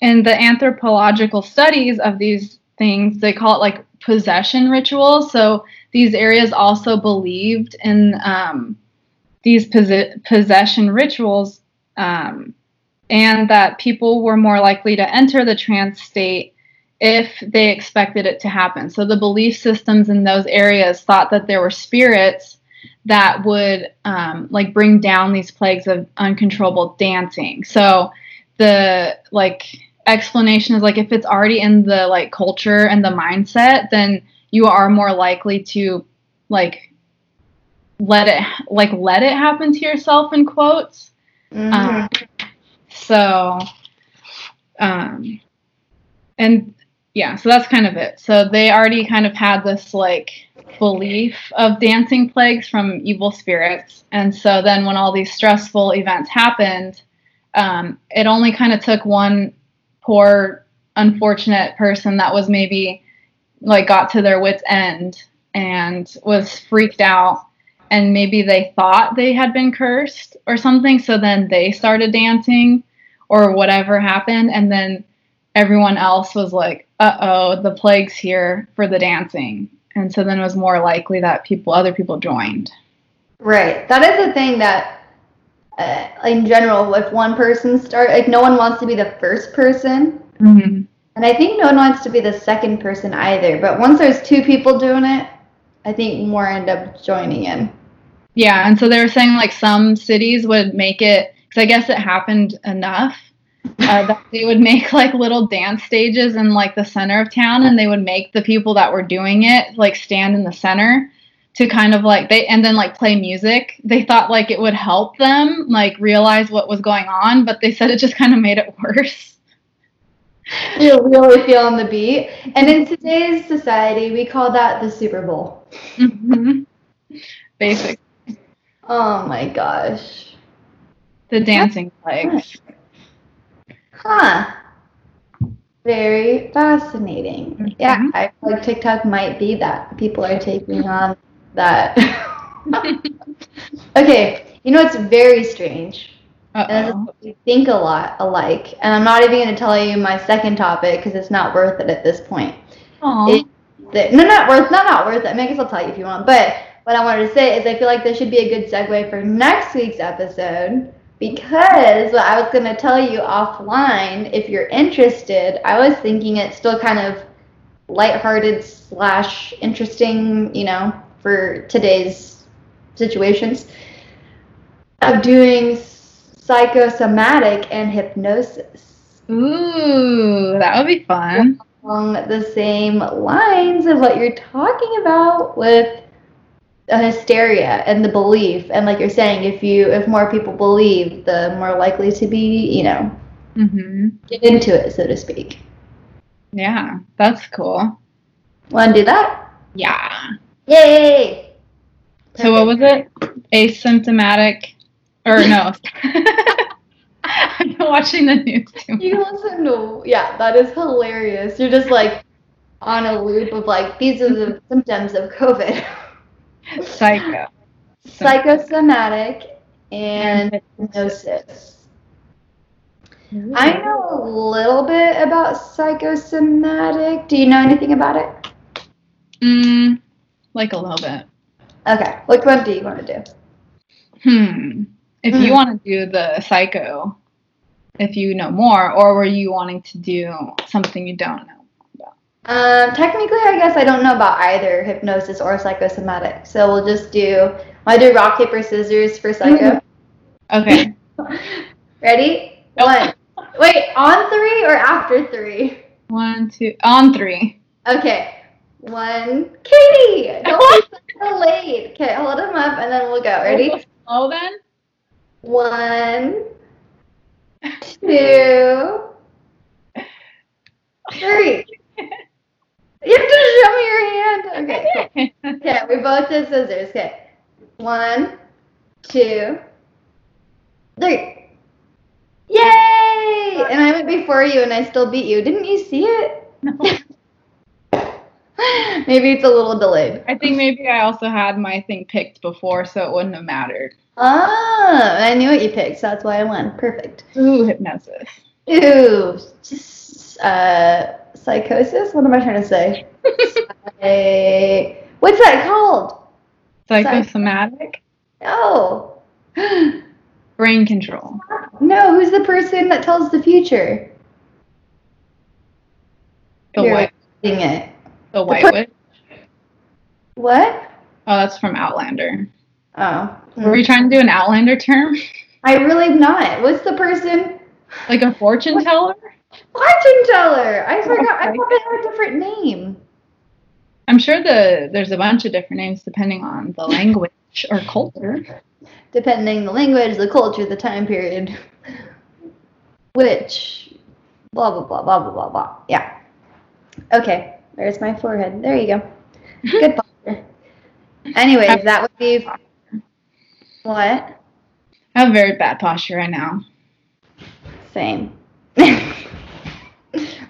[SPEAKER 3] in the anthropological studies of these things they call it like possession rituals so these areas also believed in um, these posi- possession rituals um, and that people were more likely to enter the trance state if they expected it to happen so the belief systems in those areas thought that there were spirits that would um, like bring down these plagues of uncontrollable dancing. So the like explanation is like if it's already in the like culture and the mindset, then you are more likely to like let it like let it happen to yourself in quotes.
[SPEAKER 2] Mhm.
[SPEAKER 3] Um, so, um, and yeah, so that's kind of it. So they already kind of had this like belief of dancing plagues from evil spirits. And so then when all these stressful events happened, um, it only kind of took one poor, unfortunate person that was maybe like got to their wits' end and was freaked out. And maybe they thought they had been cursed or something so then they started dancing or whatever happened. And then everyone else was like uh-oh the plague's here for the dancing. And so then it was more likely that people other people joined.
[SPEAKER 2] Right. That is the thing that, uh, in general, if one person start, like no one wants to be the first person,
[SPEAKER 3] mm-hmm.
[SPEAKER 2] and I think no one wants to be the second person either. But once there's two people doing it, I think more end up joining in.
[SPEAKER 3] yeah and so they were saying like some cities would make it because i guess it happened enough uh, that they would make like little dance stages in like the center of town and they would make the people that were doing it like stand in the center to kind of like they and then like play music they thought like it would help them like realize what was going on but they said it just kind of made it worse
[SPEAKER 2] You're really feeling the beat. And in today's society, we call that the Super Bowl.
[SPEAKER 3] Mhm. basic
[SPEAKER 2] Oh my gosh.
[SPEAKER 3] the dancing plagues
[SPEAKER 2] Huh. Very fascinating. Yeah,
[SPEAKER 3] Mhm.
[SPEAKER 2] I feel like TikTok might be that. People are taking on that. okay, you know it's very strange. And this is what we think a lot alike. And I'm not even going to tell you my second topic because it's not worth it at this point. It- no, not worth, not not worth it. I mean, I guess I'll tell you if you want. But what I wanted to say is I feel like this should be a good segue for next week's episode because what I was going to tell you offline, if you're interested, I was thinking it's still kind of lighthearted slash interesting, you know, for today's situations of doing psychosomatic and hypnosis
[SPEAKER 3] Ooh, that would be fun.
[SPEAKER 2] along the same lines of what you're talking about with hysteria and the belief and like you're saying if you if more people believe the more likely to be you know
[SPEAKER 3] mm-hmm.
[SPEAKER 2] get into it so to speak
[SPEAKER 3] Yeah, that's cool.
[SPEAKER 2] want to do that
[SPEAKER 3] Yeah.
[SPEAKER 2] Yay
[SPEAKER 3] So what was it? Asymptomatic, or no? I'm watching the news too. much.
[SPEAKER 2] you listen to yeah that is hilarious you're just like on a loop of like these are the symptoms of covid
[SPEAKER 3] Psycho.
[SPEAKER 2] psychosomatic and hypnosis I know a little bit about psychosomatic. Do you know anything about it?
[SPEAKER 3] Mm, like a little bit.
[SPEAKER 2] Okay. Which one do you want to do?
[SPEAKER 3] Hmm. If you
[SPEAKER 2] Hmm.
[SPEAKER 3] want to do the psycho, if you know more, or were you wanting to do something you don't know?
[SPEAKER 2] Um, technically, I guess I don't know about either hypnosis or psychosomatic. So we'll just do. I do rock paper scissors for psycho.
[SPEAKER 3] Okay.
[SPEAKER 2] Ready?
[SPEAKER 3] Nope.
[SPEAKER 2] One. Wait, on three or after three?
[SPEAKER 3] One, two, on three.
[SPEAKER 2] Okay. One. Katie, don't be so late. Okay, hold him up and then we'll go. Ready?
[SPEAKER 3] Slow then.
[SPEAKER 2] One, two, three. You have to show me your hand. Okay, cool. Okay, we both did scissors. Okay. One, two, three. Yay! And I went before you and I still beat you. Didn't you see it?
[SPEAKER 3] No.
[SPEAKER 2] Maybe it's a little delayed.
[SPEAKER 3] I think maybe I also had my thing picked before, so it wouldn't have mattered.
[SPEAKER 2] Ah, I knew what you picked, so that's why I won. Perfect.
[SPEAKER 3] Ooh, hypnosis.
[SPEAKER 2] Ew. s- Uh, psychosis? What am I trying to say? Psy- What's that called?
[SPEAKER 3] Psychosomatic.
[SPEAKER 2] No.
[SPEAKER 3] Brain control.
[SPEAKER 2] No, who's the person that tells the future?
[SPEAKER 3] The
[SPEAKER 2] You're reading it.
[SPEAKER 3] The white
[SPEAKER 2] per-
[SPEAKER 3] witch.
[SPEAKER 2] What?
[SPEAKER 3] Oh, that's from Outlander.
[SPEAKER 2] Oh.
[SPEAKER 3] Were you trying to do an Outlander term?
[SPEAKER 2] I really not. What's the person?
[SPEAKER 3] Like a fortune teller?
[SPEAKER 2] Fortune teller. I forgot. I thought they had a different name.
[SPEAKER 3] I'm sure the there's a bunch of different names depending on the language or culture.
[SPEAKER 2] Depending the language, the culture, the time period. Which, blah, blah, blah, blah, blah, blah, blah. Yeah. Okay. There's my forehead. There you go. Good posture. Anyways, that would be. What?
[SPEAKER 3] I have very bad posture right now.
[SPEAKER 2] Same.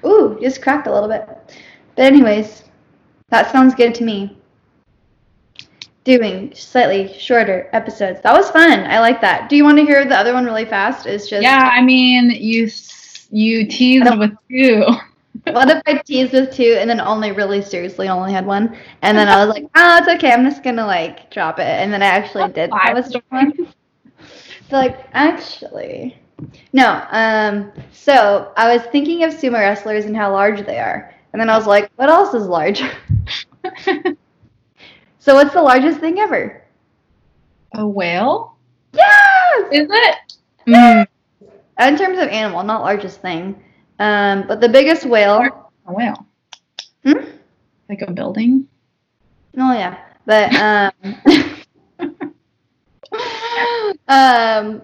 [SPEAKER 2] Ooh, just cracked a little bit. But anyways, that sounds good to me. Doing slightly shorter episodes. That was fun. I like that. Do you want to hear the other one really fast? It's just
[SPEAKER 3] Yeah, I mean, you you teased with two.
[SPEAKER 2] What if I teased with two and then only really seriously only had one? And then I was like, oh, it's okay. I'm just gonna like drop it. And then I actually did have a
[SPEAKER 3] Five
[SPEAKER 2] one. So like actually, no. Um. So I was thinking of sumo wrestlers and how large they are, and then I was like, what else is large? so what's the largest thing ever?
[SPEAKER 3] a whale?
[SPEAKER 2] Yes.
[SPEAKER 3] Is it? Mm,
[SPEAKER 2] In terms of animal, not largest thing. Um. But the biggest whale.
[SPEAKER 3] a whale.
[SPEAKER 2] Hmm?
[SPEAKER 3] Like a building?
[SPEAKER 2] Oh yeah. But um. um.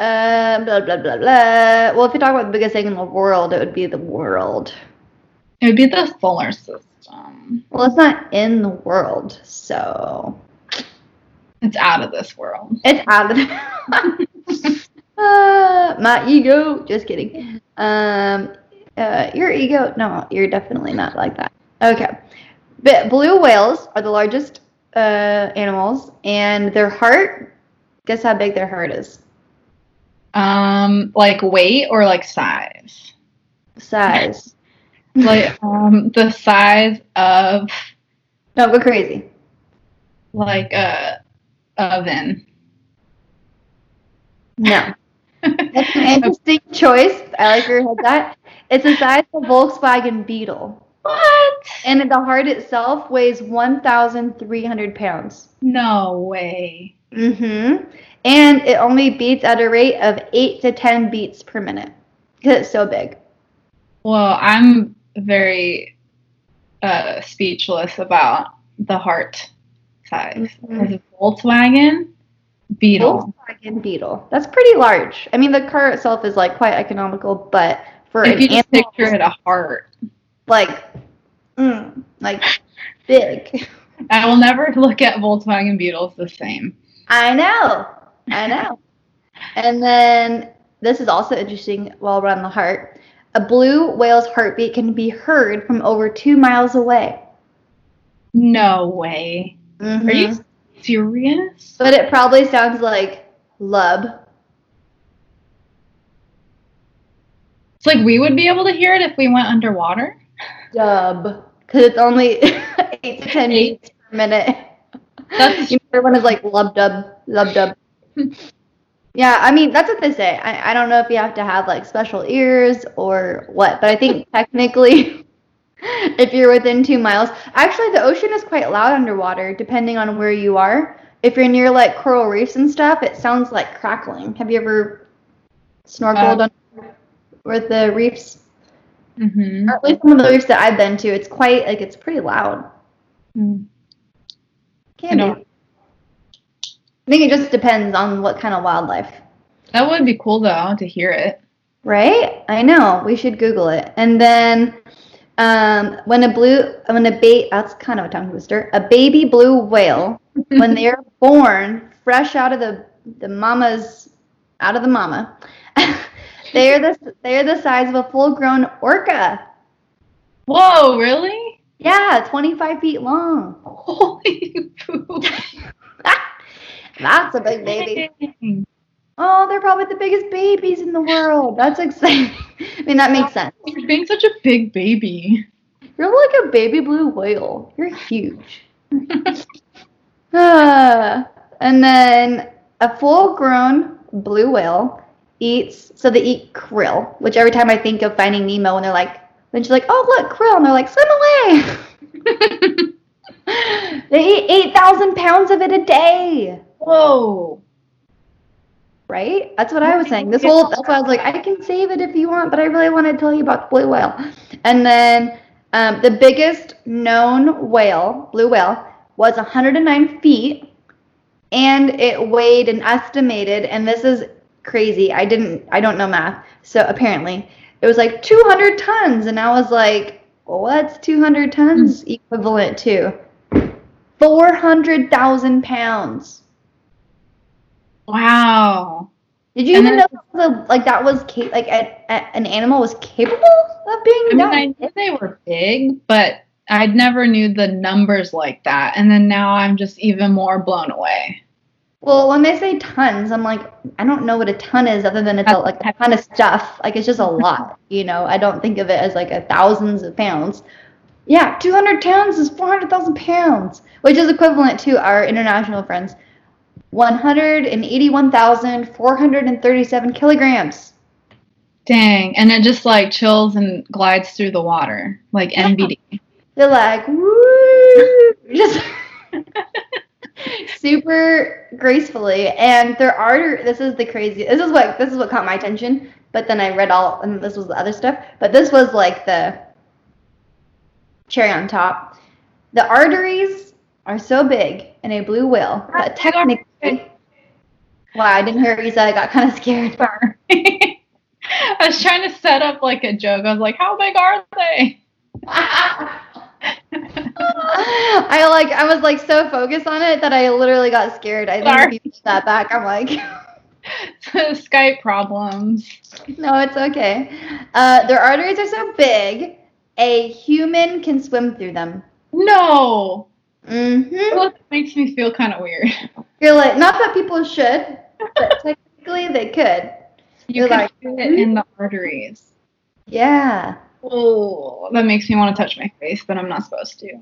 [SPEAKER 2] Uh, blah blah blah blah. Well, if you talk about the biggest thing in the world, it would be the world.
[SPEAKER 3] It would be the solar system.
[SPEAKER 2] Well, it's not in the world, so
[SPEAKER 3] It's out of this world.
[SPEAKER 2] it's out of the. uh, my ego. Just kidding. Um, uh, your ego. No, you're definitely not like that. Okay, but blue whales are the largest uh, animals, and their heart. Guess how big their heart is?
[SPEAKER 3] Um, like weight or like size?
[SPEAKER 2] Size.
[SPEAKER 3] Like um the size of
[SPEAKER 2] No, go crazy.
[SPEAKER 3] like a oven.
[SPEAKER 2] No. That's an interesting choice. I like your head's at. It's the size of a Volkswagen Beetle.
[SPEAKER 3] What?
[SPEAKER 2] And the heart itself weighs 1,300 pounds.
[SPEAKER 3] No way.
[SPEAKER 2] Mm-hmm. And it only beats at a rate of 8 to 10 beats per minute. Because it's so big.
[SPEAKER 3] Well, I'm very uh, speechless about the heart size.
[SPEAKER 2] Mhm.
[SPEAKER 3] Is it Volkswagen Beetle?
[SPEAKER 2] Volkswagen Beetle. That's pretty large. I mean, the car itself is like quite economical, but for
[SPEAKER 3] If
[SPEAKER 2] an
[SPEAKER 3] you just
[SPEAKER 2] animal,
[SPEAKER 3] picture it a heart,
[SPEAKER 2] like, mm, like big.
[SPEAKER 3] I will never look at Volkswagen Beetles the same.
[SPEAKER 2] I know. I know. and then this is also interesting while we're on the heart. A blue whale's heartbeat can be heard from over two miles away.
[SPEAKER 3] No way.
[SPEAKER 2] Mhm.
[SPEAKER 3] Are you serious?
[SPEAKER 2] But it probably sounds like lub.
[SPEAKER 3] It's like we would be able to hear it if we went underwater.
[SPEAKER 2] Dub. Because it's only 8 to 10 beats per minute.
[SPEAKER 3] That's-
[SPEAKER 2] you know, everyone is like lub dub, lub dub. yeah, I mean, that's what they say. I, I don't know if you have to have like special ears or what, but I think technically, if you're within two miles, actually, the ocean is quite loud underwater depending on where you are. If you're near like coral reefs and stuff, it sounds like crackling. Have you ever snorkeled
[SPEAKER 3] Uh,
[SPEAKER 2] with the reefs?
[SPEAKER 3] Mm-hmm.
[SPEAKER 2] Or at least some of the reefs that I've been to, it's quite like it's pretty loud. Mm. Can
[SPEAKER 3] I
[SPEAKER 2] be. I think it just depends on what kind of wildlife.
[SPEAKER 3] That would be cool though to hear it.
[SPEAKER 2] Right? I know. We should Google it. And then um, when a blue, when a ba- that's kind of a tongue twister. A baby blue whale, when they're born fresh out of the the mama's, out of the mama, they are the they are the size of a full grown orca.
[SPEAKER 3] Whoa, really?
[SPEAKER 2] Yeah, 25 feet long.
[SPEAKER 3] Holy poop.
[SPEAKER 2] That's a big baby. Oh, they're probably the biggest babies in the world. That's exciting. I mean, that makes sense.
[SPEAKER 3] You're being such a big baby.
[SPEAKER 2] You're like a baby blue whale. You're huge. Ah, and then a full grown blue whale eats, so they eat krill, which every time I think of Finding Nemo, and they're like, when she's like, oh, look, krill, and they're like, swim away. they eat 8,000 pounds of it a day.
[SPEAKER 3] Whoa.
[SPEAKER 2] Right? That's what I was saying. This whole that's why I was like, I can save it if you want, but I really want to tell you about the blue whale. And then um, the biggest known whale, blue whale, was 109 feet, and it weighed an estimated, and this is crazy. I didn't, I don't know math, so apparently it was like 200 tons, and I was like, what's 200 tons equivalent to? 400,000 pounds.
[SPEAKER 3] Wow.
[SPEAKER 2] Did you
[SPEAKER 3] And
[SPEAKER 2] even
[SPEAKER 3] then-
[SPEAKER 2] know that was a, like that was like a, a, an animal was capable of being
[SPEAKER 3] I mean,
[SPEAKER 2] done?
[SPEAKER 3] I knew they were big, but I never knew the numbers like that. And then now I'm just even more blown away.
[SPEAKER 2] Well, when they say tons, I'm like, I don't know what a ton is other than it's a, like a ton of stuff. Like it's just a lot, you know. I don't think of it as like a thousands of pounds. Yeah, 200 tons is 400,000 pounds, which is equivalent to our international friends, 181,437 kilograms.
[SPEAKER 3] Dang. And it just like chills and glides through the water like NBD.
[SPEAKER 2] They're like, woo, just super gracefully. And their art, this is the crazy. This is what this is what caught my attention. But then I read all, and this was the other stuff. But this was like the cherry on top. The arteries are so big in a blue whale that technically. Wow, I didn't hear what you said. I got kind of scared.
[SPEAKER 3] I was trying to set up like a joke. I was like, how big are they?
[SPEAKER 2] I like I was like so focused on it that I literally got scared. I think
[SPEAKER 3] Sorry.
[SPEAKER 2] if you put that back, I'm like,
[SPEAKER 3] Skype problems.
[SPEAKER 2] no, it's okay. Uh, their arteries are so big, a human can swim through them.
[SPEAKER 3] No.
[SPEAKER 2] Mm-hmm.
[SPEAKER 3] That makes me feel kind of weird.
[SPEAKER 2] You're like, not that people should, but technically they could.
[SPEAKER 3] You
[SPEAKER 2] You're
[SPEAKER 3] can
[SPEAKER 2] like,
[SPEAKER 3] feel it in the arteries.
[SPEAKER 2] Yeah,
[SPEAKER 3] Oh, that makes me want to touch my face, but I'm not supposed to.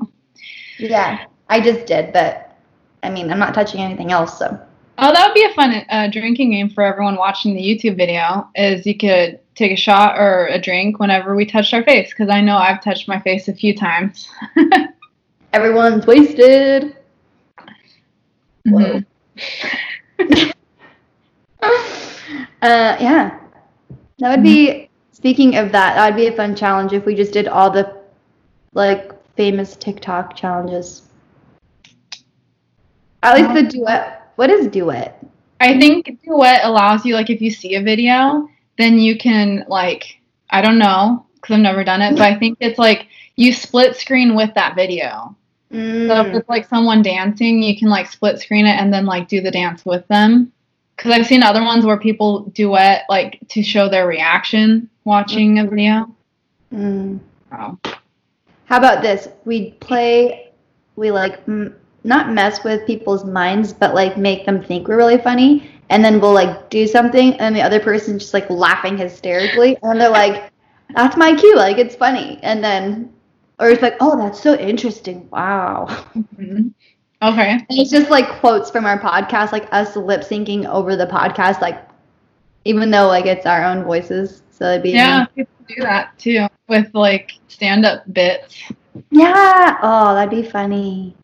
[SPEAKER 2] yeah. I just did, but I mean, I'm not touching anything else, so.
[SPEAKER 3] Oh, that would be a fun uh, drinking game for everyone watching the YouTube video. Is you could take a shot or a drink whenever we touched our face, because I know I've touched my face a few times.
[SPEAKER 2] Everyone's wasted. Whoa. Uh, yeah. That would be, speaking of that, that would be a fun challenge if we just did all the, like, famous TikTok challenges. At least the duet. What is duet?
[SPEAKER 3] I think Duet allows you, like, if you see a video, then you can, like, I don't know, because I've never done it, but I think it's like you split screen with that video. So if it's like someone dancing, you can like split screen it and then like do the dance with them. Because I've seen other ones where people duet like to show their reaction watching a video.
[SPEAKER 2] Mm.
[SPEAKER 3] Oh.
[SPEAKER 2] How about this? We play, we like, m- not mess with people's minds, but like make them think we're really funny. And then we'll like do something, and the other person's just like laughing hysterically. And they're like, that's my cue. Like, it's funny. And then, or it's like, oh, that's so interesting. Wow.
[SPEAKER 3] Mhm. Okay.
[SPEAKER 2] And it's just like quotes from our podcast, like us lip syncing over the podcast, like, even though like it's our own voices. So it'd be,
[SPEAKER 3] Yeah, people do that too with like stand up bits.
[SPEAKER 2] Yeah. Oh, that'd be funny.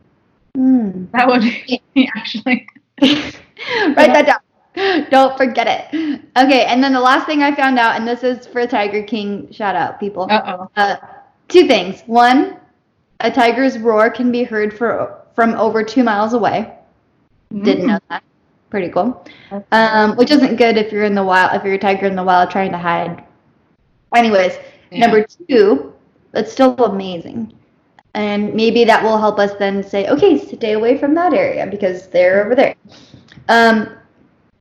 [SPEAKER 2] Hmm.
[SPEAKER 3] That would be actually.
[SPEAKER 2] Write that down. Don't forget it. Okay, and then the last thing I found out, and this is for Tiger King. Shout out, people.
[SPEAKER 3] Uh oh.
[SPEAKER 2] Uh, two things. One, a tiger's roar can be heard for from over two miles away. Didn't know that. Pretty cool. Um, which isn't good if you're in the wild. If you're a tiger in the wild trying to hide. Anyways, number two, it's still amazing. And maybe that will help us then say, okay, stay away from that area because they're over there. Um,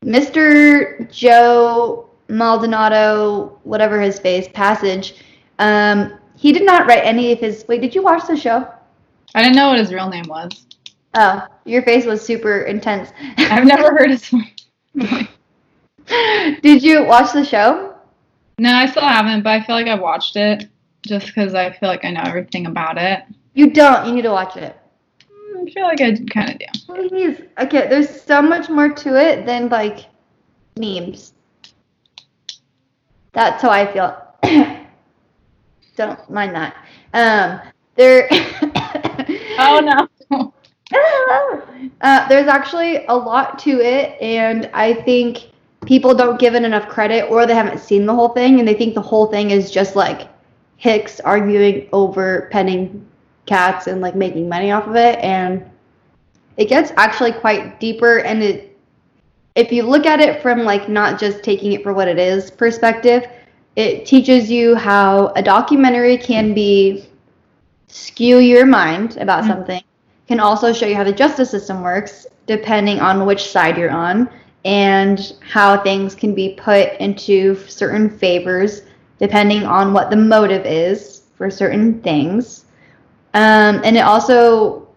[SPEAKER 2] Mr. Joe Maldonado, whatever his face, Passage, um, he did not write any of his. Wait, did you watch the show?
[SPEAKER 3] I didn't know what his real name was.
[SPEAKER 2] Oh, your face was super intense.
[SPEAKER 3] I've never heard his. Name.
[SPEAKER 2] Did you watch the show?
[SPEAKER 3] no, I still haven't, but I feel like I've watched it just because I feel like I know everything about it.
[SPEAKER 2] You don't. You need to watch it.
[SPEAKER 3] Mm, I feel like I kind of do.
[SPEAKER 2] Please. Okay, there's so much more to it than like memes. That's how I feel. Don't mind that. Um, there.
[SPEAKER 3] Oh no.
[SPEAKER 2] uh, there's actually a lot to it, and I think people don't give it enough credit, or they haven't seen the whole thing, and they think the whole thing is just like Hicks arguing over petting cats and like making money off of it, and it gets actually quite deeper, and it if you look at it from like not just taking it for what it is perspective, it teaches you how a documentary can be skew your mind about
[SPEAKER 3] Mhm.
[SPEAKER 2] something can also show you how the justice system works depending on which side you're on and how things can be put into certain favors depending on what the motive is for certain things um, and it also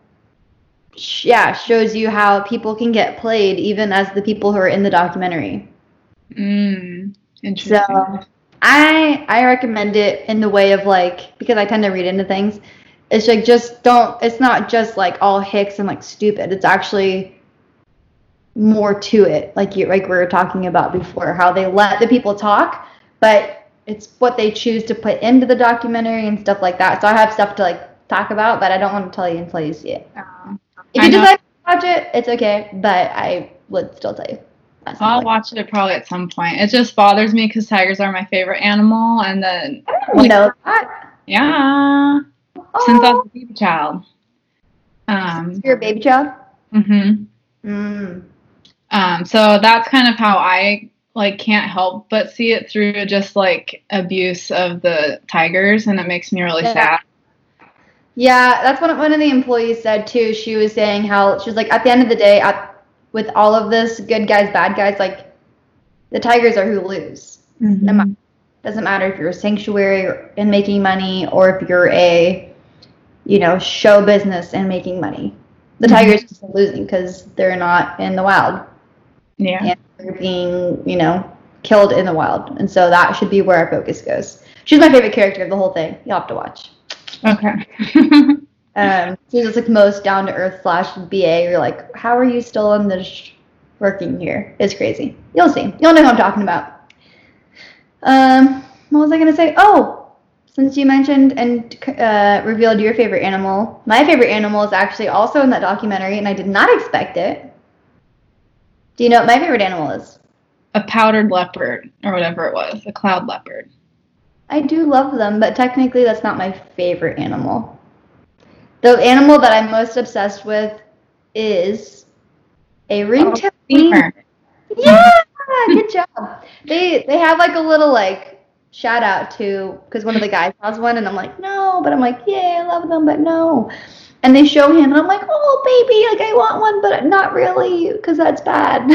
[SPEAKER 2] yeah shows you how people can get played even as the people who are in the documentary
[SPEAKER 3] Mm, interesting.
[SPEAKER 2] so I I recommend it in the way of like because I tend to read into things. It's like just don't. It's not just like all hicks and like stupid. It's actually more to it. Like you like we were talking about before, how they let the people talk, but it's what they choose to put into the documentary and stuff like that. So I have stuff to like talk about, but I don't want to tell you until you see it.
[SPEAKER 3] Um,
[SPEAKER 2] If you decide to watch it, it's okay, but I would still tell you.
[SPEAKER 3] I'll watch it probably at some point. It just bothers me because tigers are my favorite animal, and then
[SPEAKER 2] I
[SPEAKER 3] like-
[SPEAKER 2] know that.
[SPEAKER 3] yeah, since I
[SPEAKER 2] Oh,
[SPEAKER 3] was a baby child. Um.
[SPEAKER 2] you're a baby child.
[SPEAKER 3] Mm-hmm.
[SPEAKER 2] Mm.
[SPEAKER 3] Um, so that's kind of how I like can't help but see it through just like abuse of the tigers, and it makes me really
[SPEAKER 2] Yeah.
[SPEAKER 3] sad.
[SPEAKER 2] Yeah, that's what one of the employees said too. She was saying how she was like, at the end of the day, at, with all of this, good guys, bad guys, like the Tigers are who lose. Ma- Doesn't matter if you're a sanctuary and making money, or if you're a, you know, show business and making money. The
[SPEAKER 3] Mhm.
[SPEAKER 2] Tigers are losing because they're not in the wild
[SPEAKER 3] Yeah.
[SPEAKER 2] and they're being, you know, killed in the wild. And so that should be where our focus goes. She's my favorite character of the whole thing. You'll have to watch.
[SPEAKER 3] Okay.
[SPEAKER 2] Um, she's just like most down to earth slash BA. You're like, how are you still in this working here? It's crazy. You'll see. You'll know who I'm talking about. Um, what was I gonna say? Oh, since you mentioned and uh, revealed your favorite animal, my favorite animal is actually also in that documentary, and I did not expect it. Do you know what my favorite animal is?
[SPEAKER 3] a powdered leopard or whatever it was, a cloud leopard.
[SPEAKER 2] I do love them, but technically that's not my favorite animal. The animal that I'm most obsessed with is a ring-tailed oh,
[SPEAKER 3] Lemur.
[SPEAKER 2] Yeah, good job. They they have like a little like shout out to because one of the guys has one, and I'm like no, but I'm like yeah, I love them, but no. And they show him, and I'm like oh baby, like I want one, but not really because that's bad.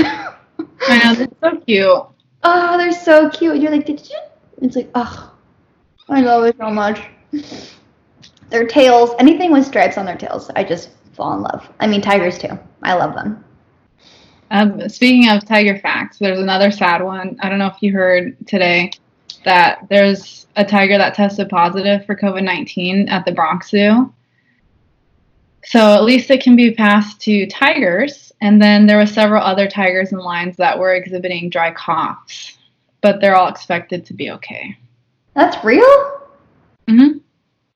[SPEAKER 3] I know, they're so cute.
[SPEAKER 2] oh, they're so cute. You're like, did you? It's like, oh, I love it so much. Their tails, anything with stripes on their tails, I just fall in love. I mean, tigers too. I love them.
[SPEAKER 3] Um, speaking of tiger facts, there's another sad one. I don't know if you heard today that there's a tiger that tested positive for COVID 19 at the Bronx Zoo. So at least it can be passed to tigers. And then there were several other tigers and lions that were exhibiting dry coughs, but they're all expected to be okay.
[SPEAKER 2] That's real.
[SPEAKER 3] hmm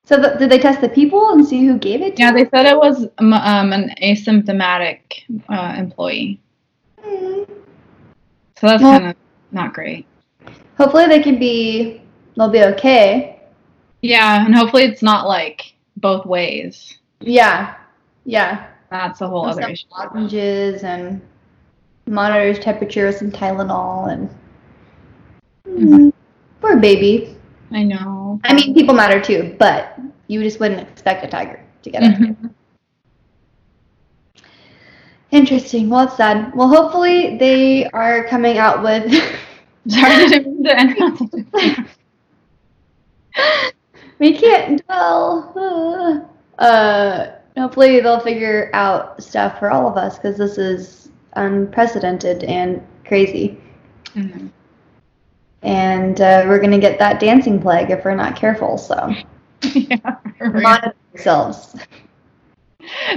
[SPEAKER 2] So th- did they test the people and see who gave it? To
[SPEAKER 3] Yeah,
[SPEAKER 2] them?
[SPEAKER 3] they said it was um, an asymptomatic uh, employee.
[SPEAKER 2] Hmm.
[SPEAKER 3] So that's
[SPEAKER 2] Well-
[SPEAKER 3] kind of not great.
[SPEAKER 2] Hopefully they can be. They'll be okay.
[SPEAKER 3] Yeah, and hopefully it's not like both ways.
[SPEAKER 2] Yeah. Yeah.
[SPEAKER 3] That's a whole other issue.
[SPEAKER 2] lozenges and monitors temperature with some Tylenol and.
[SPEAKER 3] Mm-hmm.
[SPEAKER 2] Mm, Poor baby.
[SPEAKER 3] I know.
[SPEAKER 2] I mean, people matter too, but you just wouldn't expect a tiger to get it.
[SPEAKER 3] Mhm.
[SPEAKER 2] Interesting. Well, it's sad. Well, hopefully they are coming out with.
[SPEAKER 3] Sorry, I didn't mean to end on such a-
[SPEAKER 2] we can't tell. Uh, hopefully they'll figure out stuff for all of us because this is unprecedented and crazy.
[SPEAKER 3] Mhm.
[SPEAKER 2] And uh, we're gonna get that dancing plague if we're not careful. So
[SPEAKER 3] yeah,
[SPEAKER 2] monitor yourselves.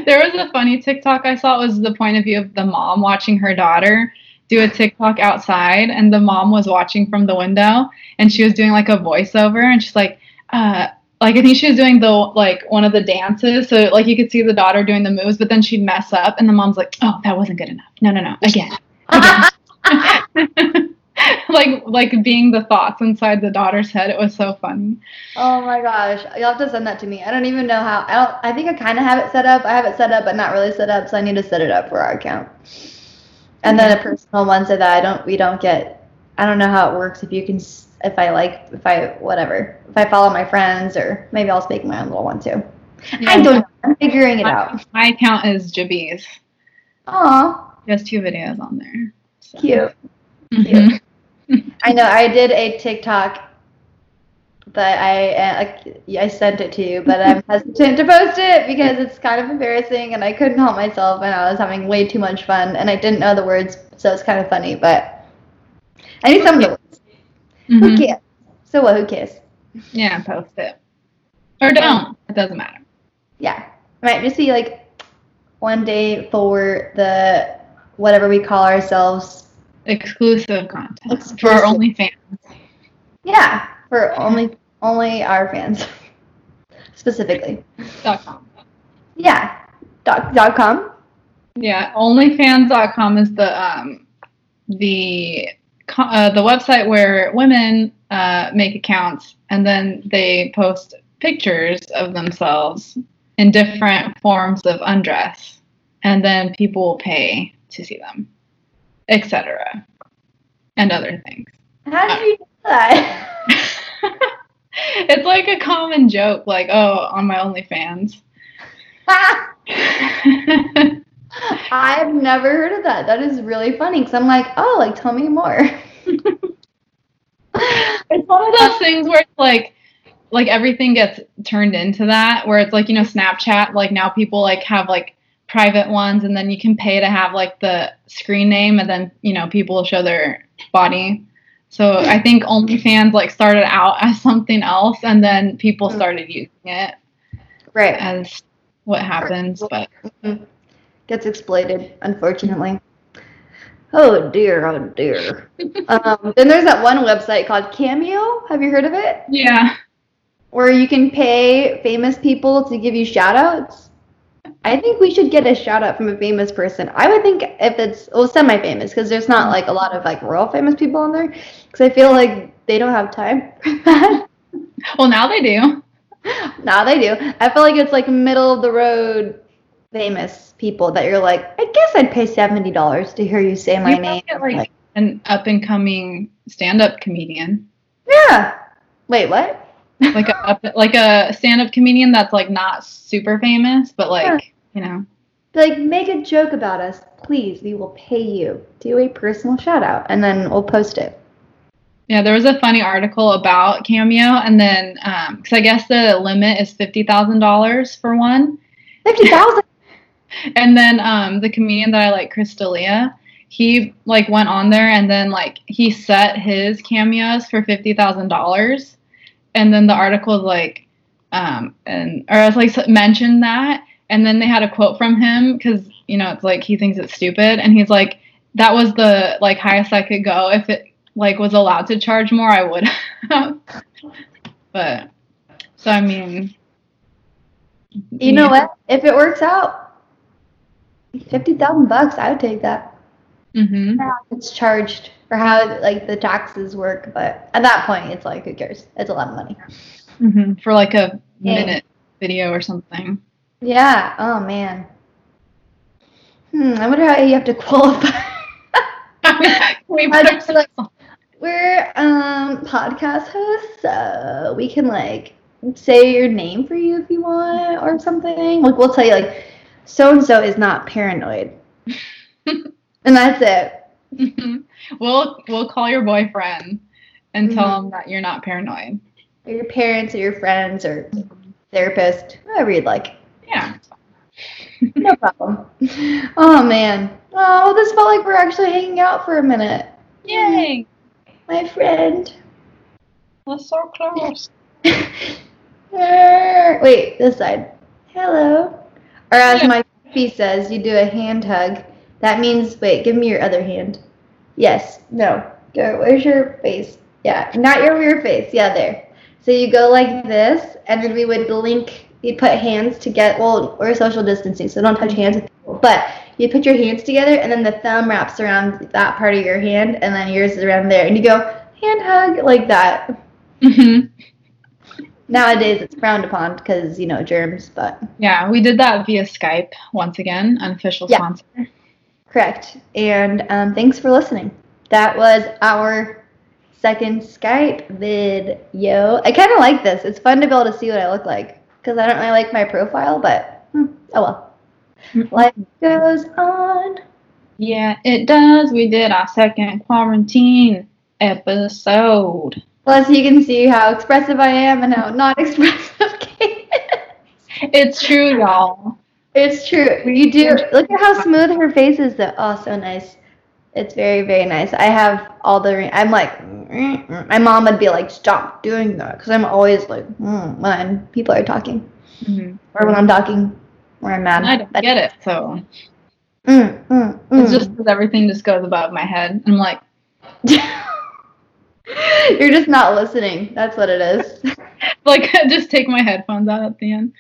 [SPEAKER 3] There was a funny TikTok I saw. It was the point of view of the mom watching her daughter do a TikTok outside, and the mom was watching from the window, and she was doing like a voiceover, and she's like, uh, like I think she was doing the like one of the dances, so like you could see the daughter doing the moves, but then she'd mess up, and the mom's like, "Oh, that wasn't good enough. No, no, no, again, again." like like being the thoughts inside the daughter's head. It was so funny.
[SPEAKER 2] Oh my gosh, you'll have to send that to me. I don't even know how. I don't. I think I kind of have it set up. I have it set up, but not really set up. So I need to set it up for our account. And then a personal one so that I don't. We don't get. I don't know how it works. If you can, if I like, if I whatever, if I follow my friends, or maybe I'll make my own little one too. I don't know. I'm figuring it out.
[SPEAKER 3] My, my account is Jabiz.
[SPEAKER 2] Aw,
[SPEAKER 3] He has two videos on there. So.
[SPEAKER 2] cute.
[SPEAKER 3] Mhm.
[SPEAKER 2] I know. I did a TikTok that I uh, I sent it to you, but I'm hesitant to post it because it's kind of embarrassing, and I couldn't help myself, and I was having way too much fun, and I didn't know the words, so it's kind of funny. But I knew some of the words. Who
[SPEAKER 3] Mhm.
[SPEAKER 2] cares? So what? Who cares?
[SPEAKER 3] Yeah, post it. Or don't. It doesn't matter.
[SPEAKER 2] Yeah, it might just be like one day for the whatever we call ourselves.
[SPEAKER 3] Exclusive content for
[SPEAKER 2] Exclusive.
[SPEAKER 3] our OnlyFans.
[SPEAKER 2] Yeah, for only only our fans specifically.
[SPEAKER 3] dot com.
[SPEAKER 2] Yeah, dot dot com.
[SPEAKER 3] Yeah, OnlyFans.com is the um, the uh, the website where women uh, make accounts and then they post pictures of themselves in different forms of undress, and then people will pay to see them, etc., and other things.
[SPEAKER 2] How did uh, you do that?
[SPEAKER 3] it's like a common joke, like oh, on my OnlyFans.
[SPEAKER 2] I've never heard of that. That is really funny because I'm like, oh, like tell me more.
[SPEAKER 3] it's one of those things where it's like like everything gets turned into that where it's like you know snapchat like now people like have like private ones and then you can pay to have like the screen name and then you know people will show their body so i think onlyfans like started out as something else and then people started using it
[SPEAKER 2] right.
[SPEAKER 3] as what happens but
[SPEAKER 2] Gets exploited, unfortunately. Oh dear, oh dear. um, then there's that one website called Cameo. Have you heard of it?
[SPEAKER 3] yeah
[SPEAKER 2] Where you can pay famous people to give you shout outs. I think we should get a shout out from a famous person. I would think if it's well semi famous because there's not mm-hmm. like a lot of like real famous people on there because I feel like they don't have time for that.
[SPEAKER 3] well now they do
[SPEAKER 2] now they do. I feel like it's like middle of the road famous people that you're like, I guess I'd pay seventy dollars to hear you say my
[SPEAKER 3] You
[SPEAKER 2] name.
[SPEAKER 3] get, like, an up and coming stand up comedian
[SPEAKER 2] yeah. Wait, what?
[SPEAKER 3] Like a like a stand-up comedian that's like not super famous, but like you know,
[SPEAKER 2] like make a joke about us, please. We will pay you. Do a personal shout out, and then we'll post it.
[SPEAKER 3] yeah. There was a funny article about Cameo, and then because I guess the limit is fifty thousand dollars for one,
[SPEAKER 2] Fifty thousand.
[SPEAKER 3] and then um, the comedian that I like, Chris D'Elia, he like went on there and then like he set his cameos for fifty thousand dollars, and then the article like, um, and or I was like mentioned that, and then they had a quote from him because you know it's like he thinks it's stupid, and he's like, that was the like highest I could go if it like was allowed to charge more, I would. but so I mean,
[SPEAKER 2] You know what? If it works out, fifty thousand bucks, I would take that.
[SPEAKER 3] mm-hmm.
[SPEAKER 2] how it's charged or how like the taxes work, but at that point it's like who cares? It's a lot of money.
[SPEAKER 3] hmm for like a
[SPEAKER 2] Yeah.
[SPEAKER 3] minute video or something.
[SPEAKER 2] Yeah. Oh man. Hmm. I wonder how you have to qualify.
[SPEAKER 3] we put
[SPEAKER 2] like, we're um podcast hosts, so we can like say your name for you if you want or something. Like we'll tell you like so and so is not paranoid, and that's it.
[SPEAKER 3] we'll we'll call your boyfriend and tell
[SPEAKER 2] Mhm.
[SPEAKER 3] him that you're not paranoid.
[SPEAKER 2] Or your parents or your friends or therapist, whoever you'd like.
[SPEAKER 3] Yeah.
[SPEAKER 2] No problem. Oh man. Oh, this felt like we're actually hanging out for a minute.
[SPEAKER 3] Yay!
[SPEAKER 2] My friend.
[SPEAKER 3] That's so close.
[SPEAKER 2] Wait, this side. Hello. Or as
[SPEAKER 3] Yeah.
[SPEAKER 2] my fee says, you do a hand hug. That means, wait, give me your other hand. Yes. No. Go. Where's your face? Yeah. Not your rear face. Yeah, there. So you go like this, and then we would link. You put hands together. Well, we're social distancing, so don't touch hands with people. But you put your hands together, and then the thumb wraps around that part of your hand, and then yours is around there, and you go hand hug like that.
[SPEAKER 3] hmm
[SPEAKER 2] Nowadays, it's frowned upon because you know germs, but
[SPEAKER 3] Yeah, we did that via Skype once again, unofficial
[SPEAKER 2] Yeah.
[SPEAKER 3] sponsor.
[SPEAKER 2] Correct. And um, thanks for listening. That was our second Skype video. I kind of like this. It's fun to be able to see what I look like because I don't really like my profile, but hmm, oh well. Life goes on.
[SPEAKER 3] Yeah, it does. We did our second quarantine episode.
[SPEAKER 2] Plus, you can see how expressive I am and how not expressive Kate is.
[SPEAKER 3] It's true, y'all.
[SPEAKER 2] It's true. You do. Look at how smooth her face is, though. Oh, so nice. It's very, very nice. I have all the. I'm like, my mom would be like, "Stop doing that," because I'm always like, mm, when people are talking
[SPEAKER 3] Mhm.
[SPEAKER 2] or when I'm talking or I'm mad.
[SPEAKER 3] I don't
[SPEAKER 2] But-
[SPEAKER 3] get it, so
[SPEAKER 2] Mm, mm,
[SPEAKER 3] it's
[SPEAKER 2] mm.
[SPEAKER 3] just 'cause everything just goes above my head. I'm like,
[SPEAKER 2] You're just not listening. That's what it is.
[SPEAKER 3] like just take my headphones out at the end.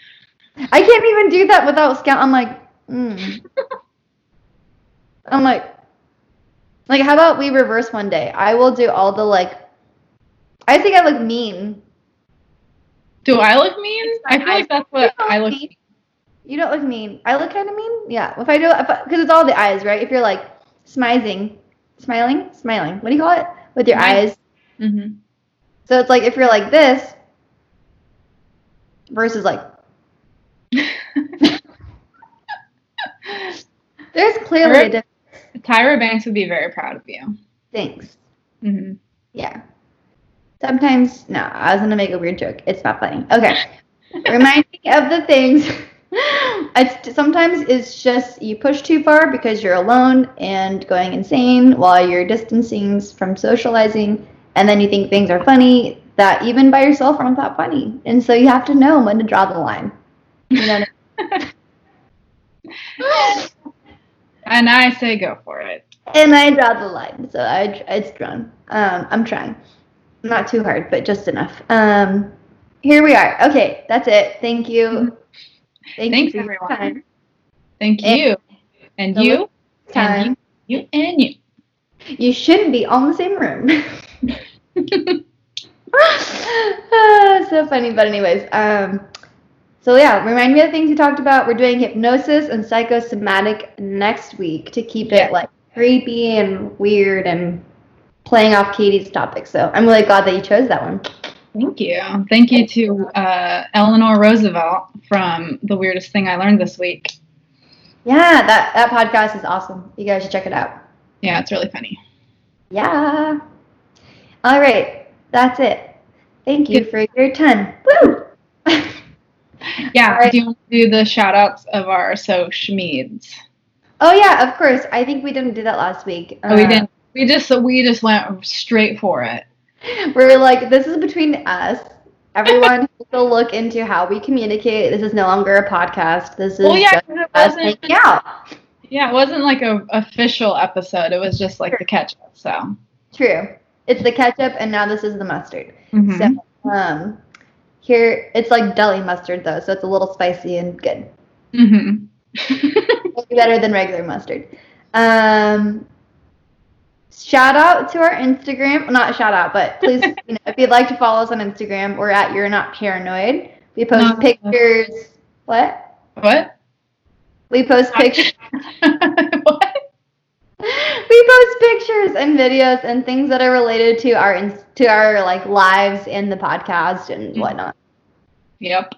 [SPEAKER 2] I can't even do that without scout. I'm like, mm. I'm like, like, how about we reverse one day? I will do all the like. I think I look mean.
[SPEAKER 3] Do I look mean? I feel like that's what I look.
[SPEAKER 2] mean. You don't look mean. I look kind of mean. Yeah. If I do, because it's all the eyes, right? If you're like smizing, smiling, smiling. What do you call it? With your
[SPEAKER 3] Smile.
[SPEAKER 2] eyes.
[SPEAKER 3] hmm
[SPEAKER 2] So it's like if you're like this versus like there's clearly a
[SPEAKER 3] Alright.
[SPEAKER 2] difference.
[SPEAKER 3] Tyra Banks would be very proud of you.
[SPEAKER 2] Thanks.
[SPEAKER 3] hmm
[SPEAKER 2] Yeah. Sometimes no, I was gonna make a weird joke. It's not funny. Okay. Remind me of the things. It's sometimes it's just you push too far because you're alone and going insane while you're distancing from socializing, and then you think things are funny that even by yourself aren't that funny, and so you have to know when to draw the line. You know. what I mean?
[SPEAKER 3] And I say go for it.
[SPEAKER 2] and I draw the line, so I it's drawn. Um, I'm trying, not too hard, but just enough. Um, here we are. Okay, that's it. Thank you. Thank
[SPEAKER 3] Thanks,
[SPEAKER 2] you
[SPEAKER 3] everyone.
[SPEAKER 2] time.
[SPEAKER 3] Thank you. And you.
[SPEAKER 2] Time.
[SPEAKER 3] And you. You and you.
[SPEAKER 2] You shouldn't be all in the same room. Ah, so funny, but anyways, um, so yeah, remind me of the things we talked about. We're doing hypnosis and psychosomatic next week to keep
[SPEAKER 3] Yeah.
[SPEAKER 2] it like creepy and weird and playing off Katie's topic. So I'm really glad that you chose that one.
[SPEAKER 3] Thank you. Thank you to uh, Eleanor Roosevelt from The Weirdest Thing I Learned This Week.
[SPEAKER 2] Yeah, that that podcast is awesome. You guys should check it out.
[SPEAKER 3] Yeah, it's really funny.
[SPEAKER 2] Yeah. All right, that's it. Thank you for your time. Woo!
[SPEAKER 3] Yeah,
[SPEAKER 2] right.
[SPEAKER 3] do you want to do the shout outs of our social meds?
[SPEAKER 2] oh yeah, of course. I think we didn't do that last week.
[SPEAKER 3] Oh, we
[SPEAKER 2] Uh,
[SPEAKER 3] didn't. We just we just went straight for it.
[SPEAKER 2] We're like, this is between us. Everyone will look into how we communicate. This is no longer a podcast. This is
[SPEAKER 3] Well, yeah,
[SPEAKER 2] just
[SPEAKER 3] 'cause it
[SPEAKER 2] us hanging out.
[SPEAKER 3] Yeah, it wasn't like a official episode. It was just like the catch up. So.
[SPEAKER 2] True. It's the ketchup, and now this is the mustard.
[SPEAKER 3] Mhm.
[SPEAKER 2] So, um, here it's like deli mustard though, so it's a little spicy and good.
[SPEAKER 3] Mhm.
[SPEAKER 2] Better than regular mustard. Um, shout out to our Instagram. Not shout out, but please, you know, if you'd like to follow us on Instagram, we're at You're Not Paranoid. We post
[SPEAKER 3] No.
[SPEAKER 2] pictures. What?
[SPEAKER 3] what?
[SPEAKER 2] We post pictures.
[SPEAKER 3] what?
[SPEAKER 2] we post pictures and videos and things that are related to our to our like lives in the podcast and
[SPEAKER 3] Mhm.
[SPEAKER 2] whatnot.
[SPEAKER 3] Yep.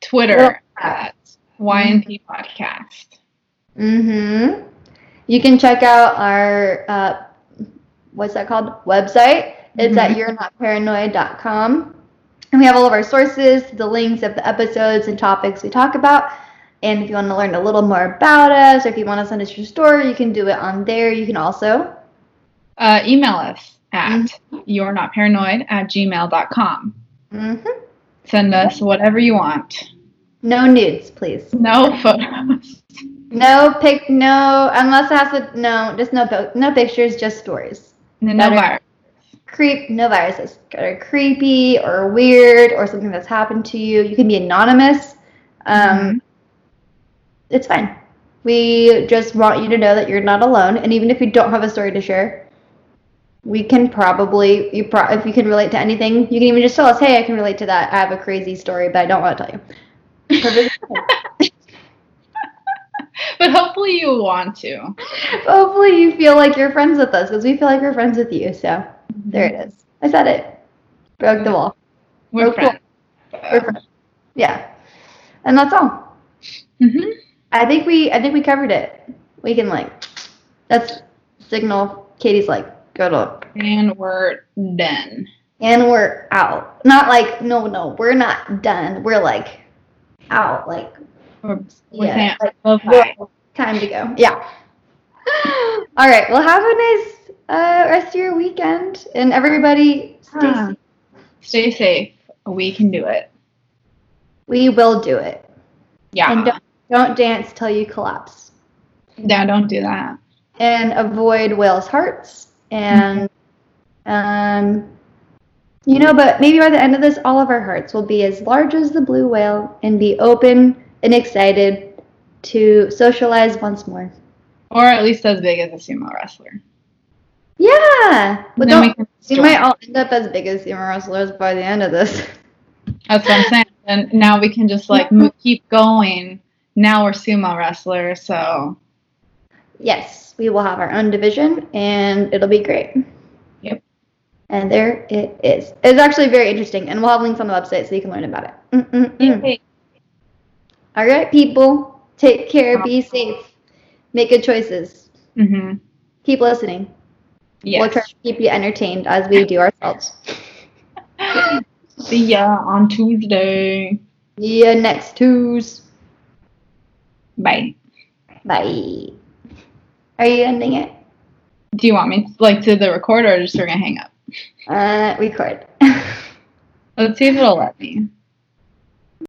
[SPEAKER 3] Twitter at YNP Podcast.
[SPEAKER 2] Mm-hmm. You can check out our uh, what's that called? Website. It's at
[SPEAKER 3] Mhm.
[SPEAKER 2] you're not paranoid.com. And we have all of our sources, the links of the episodes and topics we talk about. And if you want to learn a little more about us, or if you want to send us your story, you can do it on there. You can also
[SPEAKER 3] Uh, email us at you're not paranoid at gmail.com.
[SPEAKER 2] hmm
[SPEAKER 3] Send us whatever you want.
[SPEAKER 2] no nudes, please.
[SPEAKER 3] No photos.
[SPEAKER 2] No pic, no unless it has to. No, just no no pictures, just stories.
[SPEAKER 3] No
[SPEAKER 2] Better.
[SPEAKER 3] virus.
[SPEAKER 2] creep, no viruses that are creepy or weird or something that's happened to you. You can be anonymous. Um,
[SPEAKER 3] Mhm.
[SPEAKER 2] It's fine. We just want you to know that you're not alone, and even if you don't have a story to share, we can probably you pro- if you can relate to anything, you can even just tell us, "Hey, I can relate to that. I have a crazy story, but I don't want to tell you."
[SPEAKER 3] But hopefully you want to.
[SPEAKER 2] Hopefully, you feel like you're friends with us because we feel like we're friends with you. So there it is. I said it. Broke the wall.
[SPEAKER 3] We're
[SPEAKER 2] cool.
[SPEAKER 3] friends.
[SPEAKER 2] We're friends. Yeah, and that's all.
[SPEAKER 3] Mhm.
[SPEAKER 2] I think we I think we covered it. We can like that's signal. Katie's like go luck.
[SPEAKER 3] And we're done.
[SPEAKER 2] and we're out. Not like no no we're not done. We're like out like
[SPEAKER 3] We're, we're
[SPEAKER 2] yeah like,
[SPEAKER 3] bye-bye.
[SPEAKER 2] time to go. Yeah. All right. Well, have a nice uh, rest of your weekend, and everybody stay
[SPEAKER 3] Ah.
[SPEAKER 2] safe.
[SPEAKER 3] Stay safe. We can do it.
[SPEAKER 2] We will do it.
[SPEAKER 3] Yeah.
[SPEAKER 2] And don't, don't dance till you collapse.
[SPEAKER 3] yeah, don't do that.
[SPEAKER 2] and avoid whales' hearts. And, um, you know, but maybe by the end of this, all of our hearts will be as large as the blue whale and be open and excited to socialize once more.
[SPEAKER 3] Or at least as big as a sumo wrestler.
[SPEAKER 2] Yeah, but
[SPEAKER 3] then we can
[SPEAKER 2] we might all end up as big as sumo wrestlers by the end of this.
[SPEAKER 3] That's what I'm saying. And now we can just like keep going. Now we're sumo wrestlers, so
[SPEAKER 2] Yes, we will have our own division, and it'll be great.
[SPEAKER 3] Yep.
[SPEAKER 2] And there it is. It's actually very interesting, and we'll have links on the website so you can learn about it. Mm-mm-mm. All right, people. Take care. Be safe. Make good choices.
[SPEAKER 3] Mm-hmm.
[SPEAKER 2] Keep listening.
[SPEAKER 3] Yes.
[SPEAKER 2] We'll try to keep you entertained as we do ourselves.
[SPEAKER 3] See ya on Tuesday.
[SPEAKER 2] Yeah, next Tuesday.
[SPEAKER 3] Bye.
[SPEAKER 2] Bye. Are you ending it?
[SPEAKER 3] Do you want me to, like to the recorder or just we're gonna hang up?
[SPEAKER 2] Uh, record.
[SPEAKER 3] Let's see if it'll let me.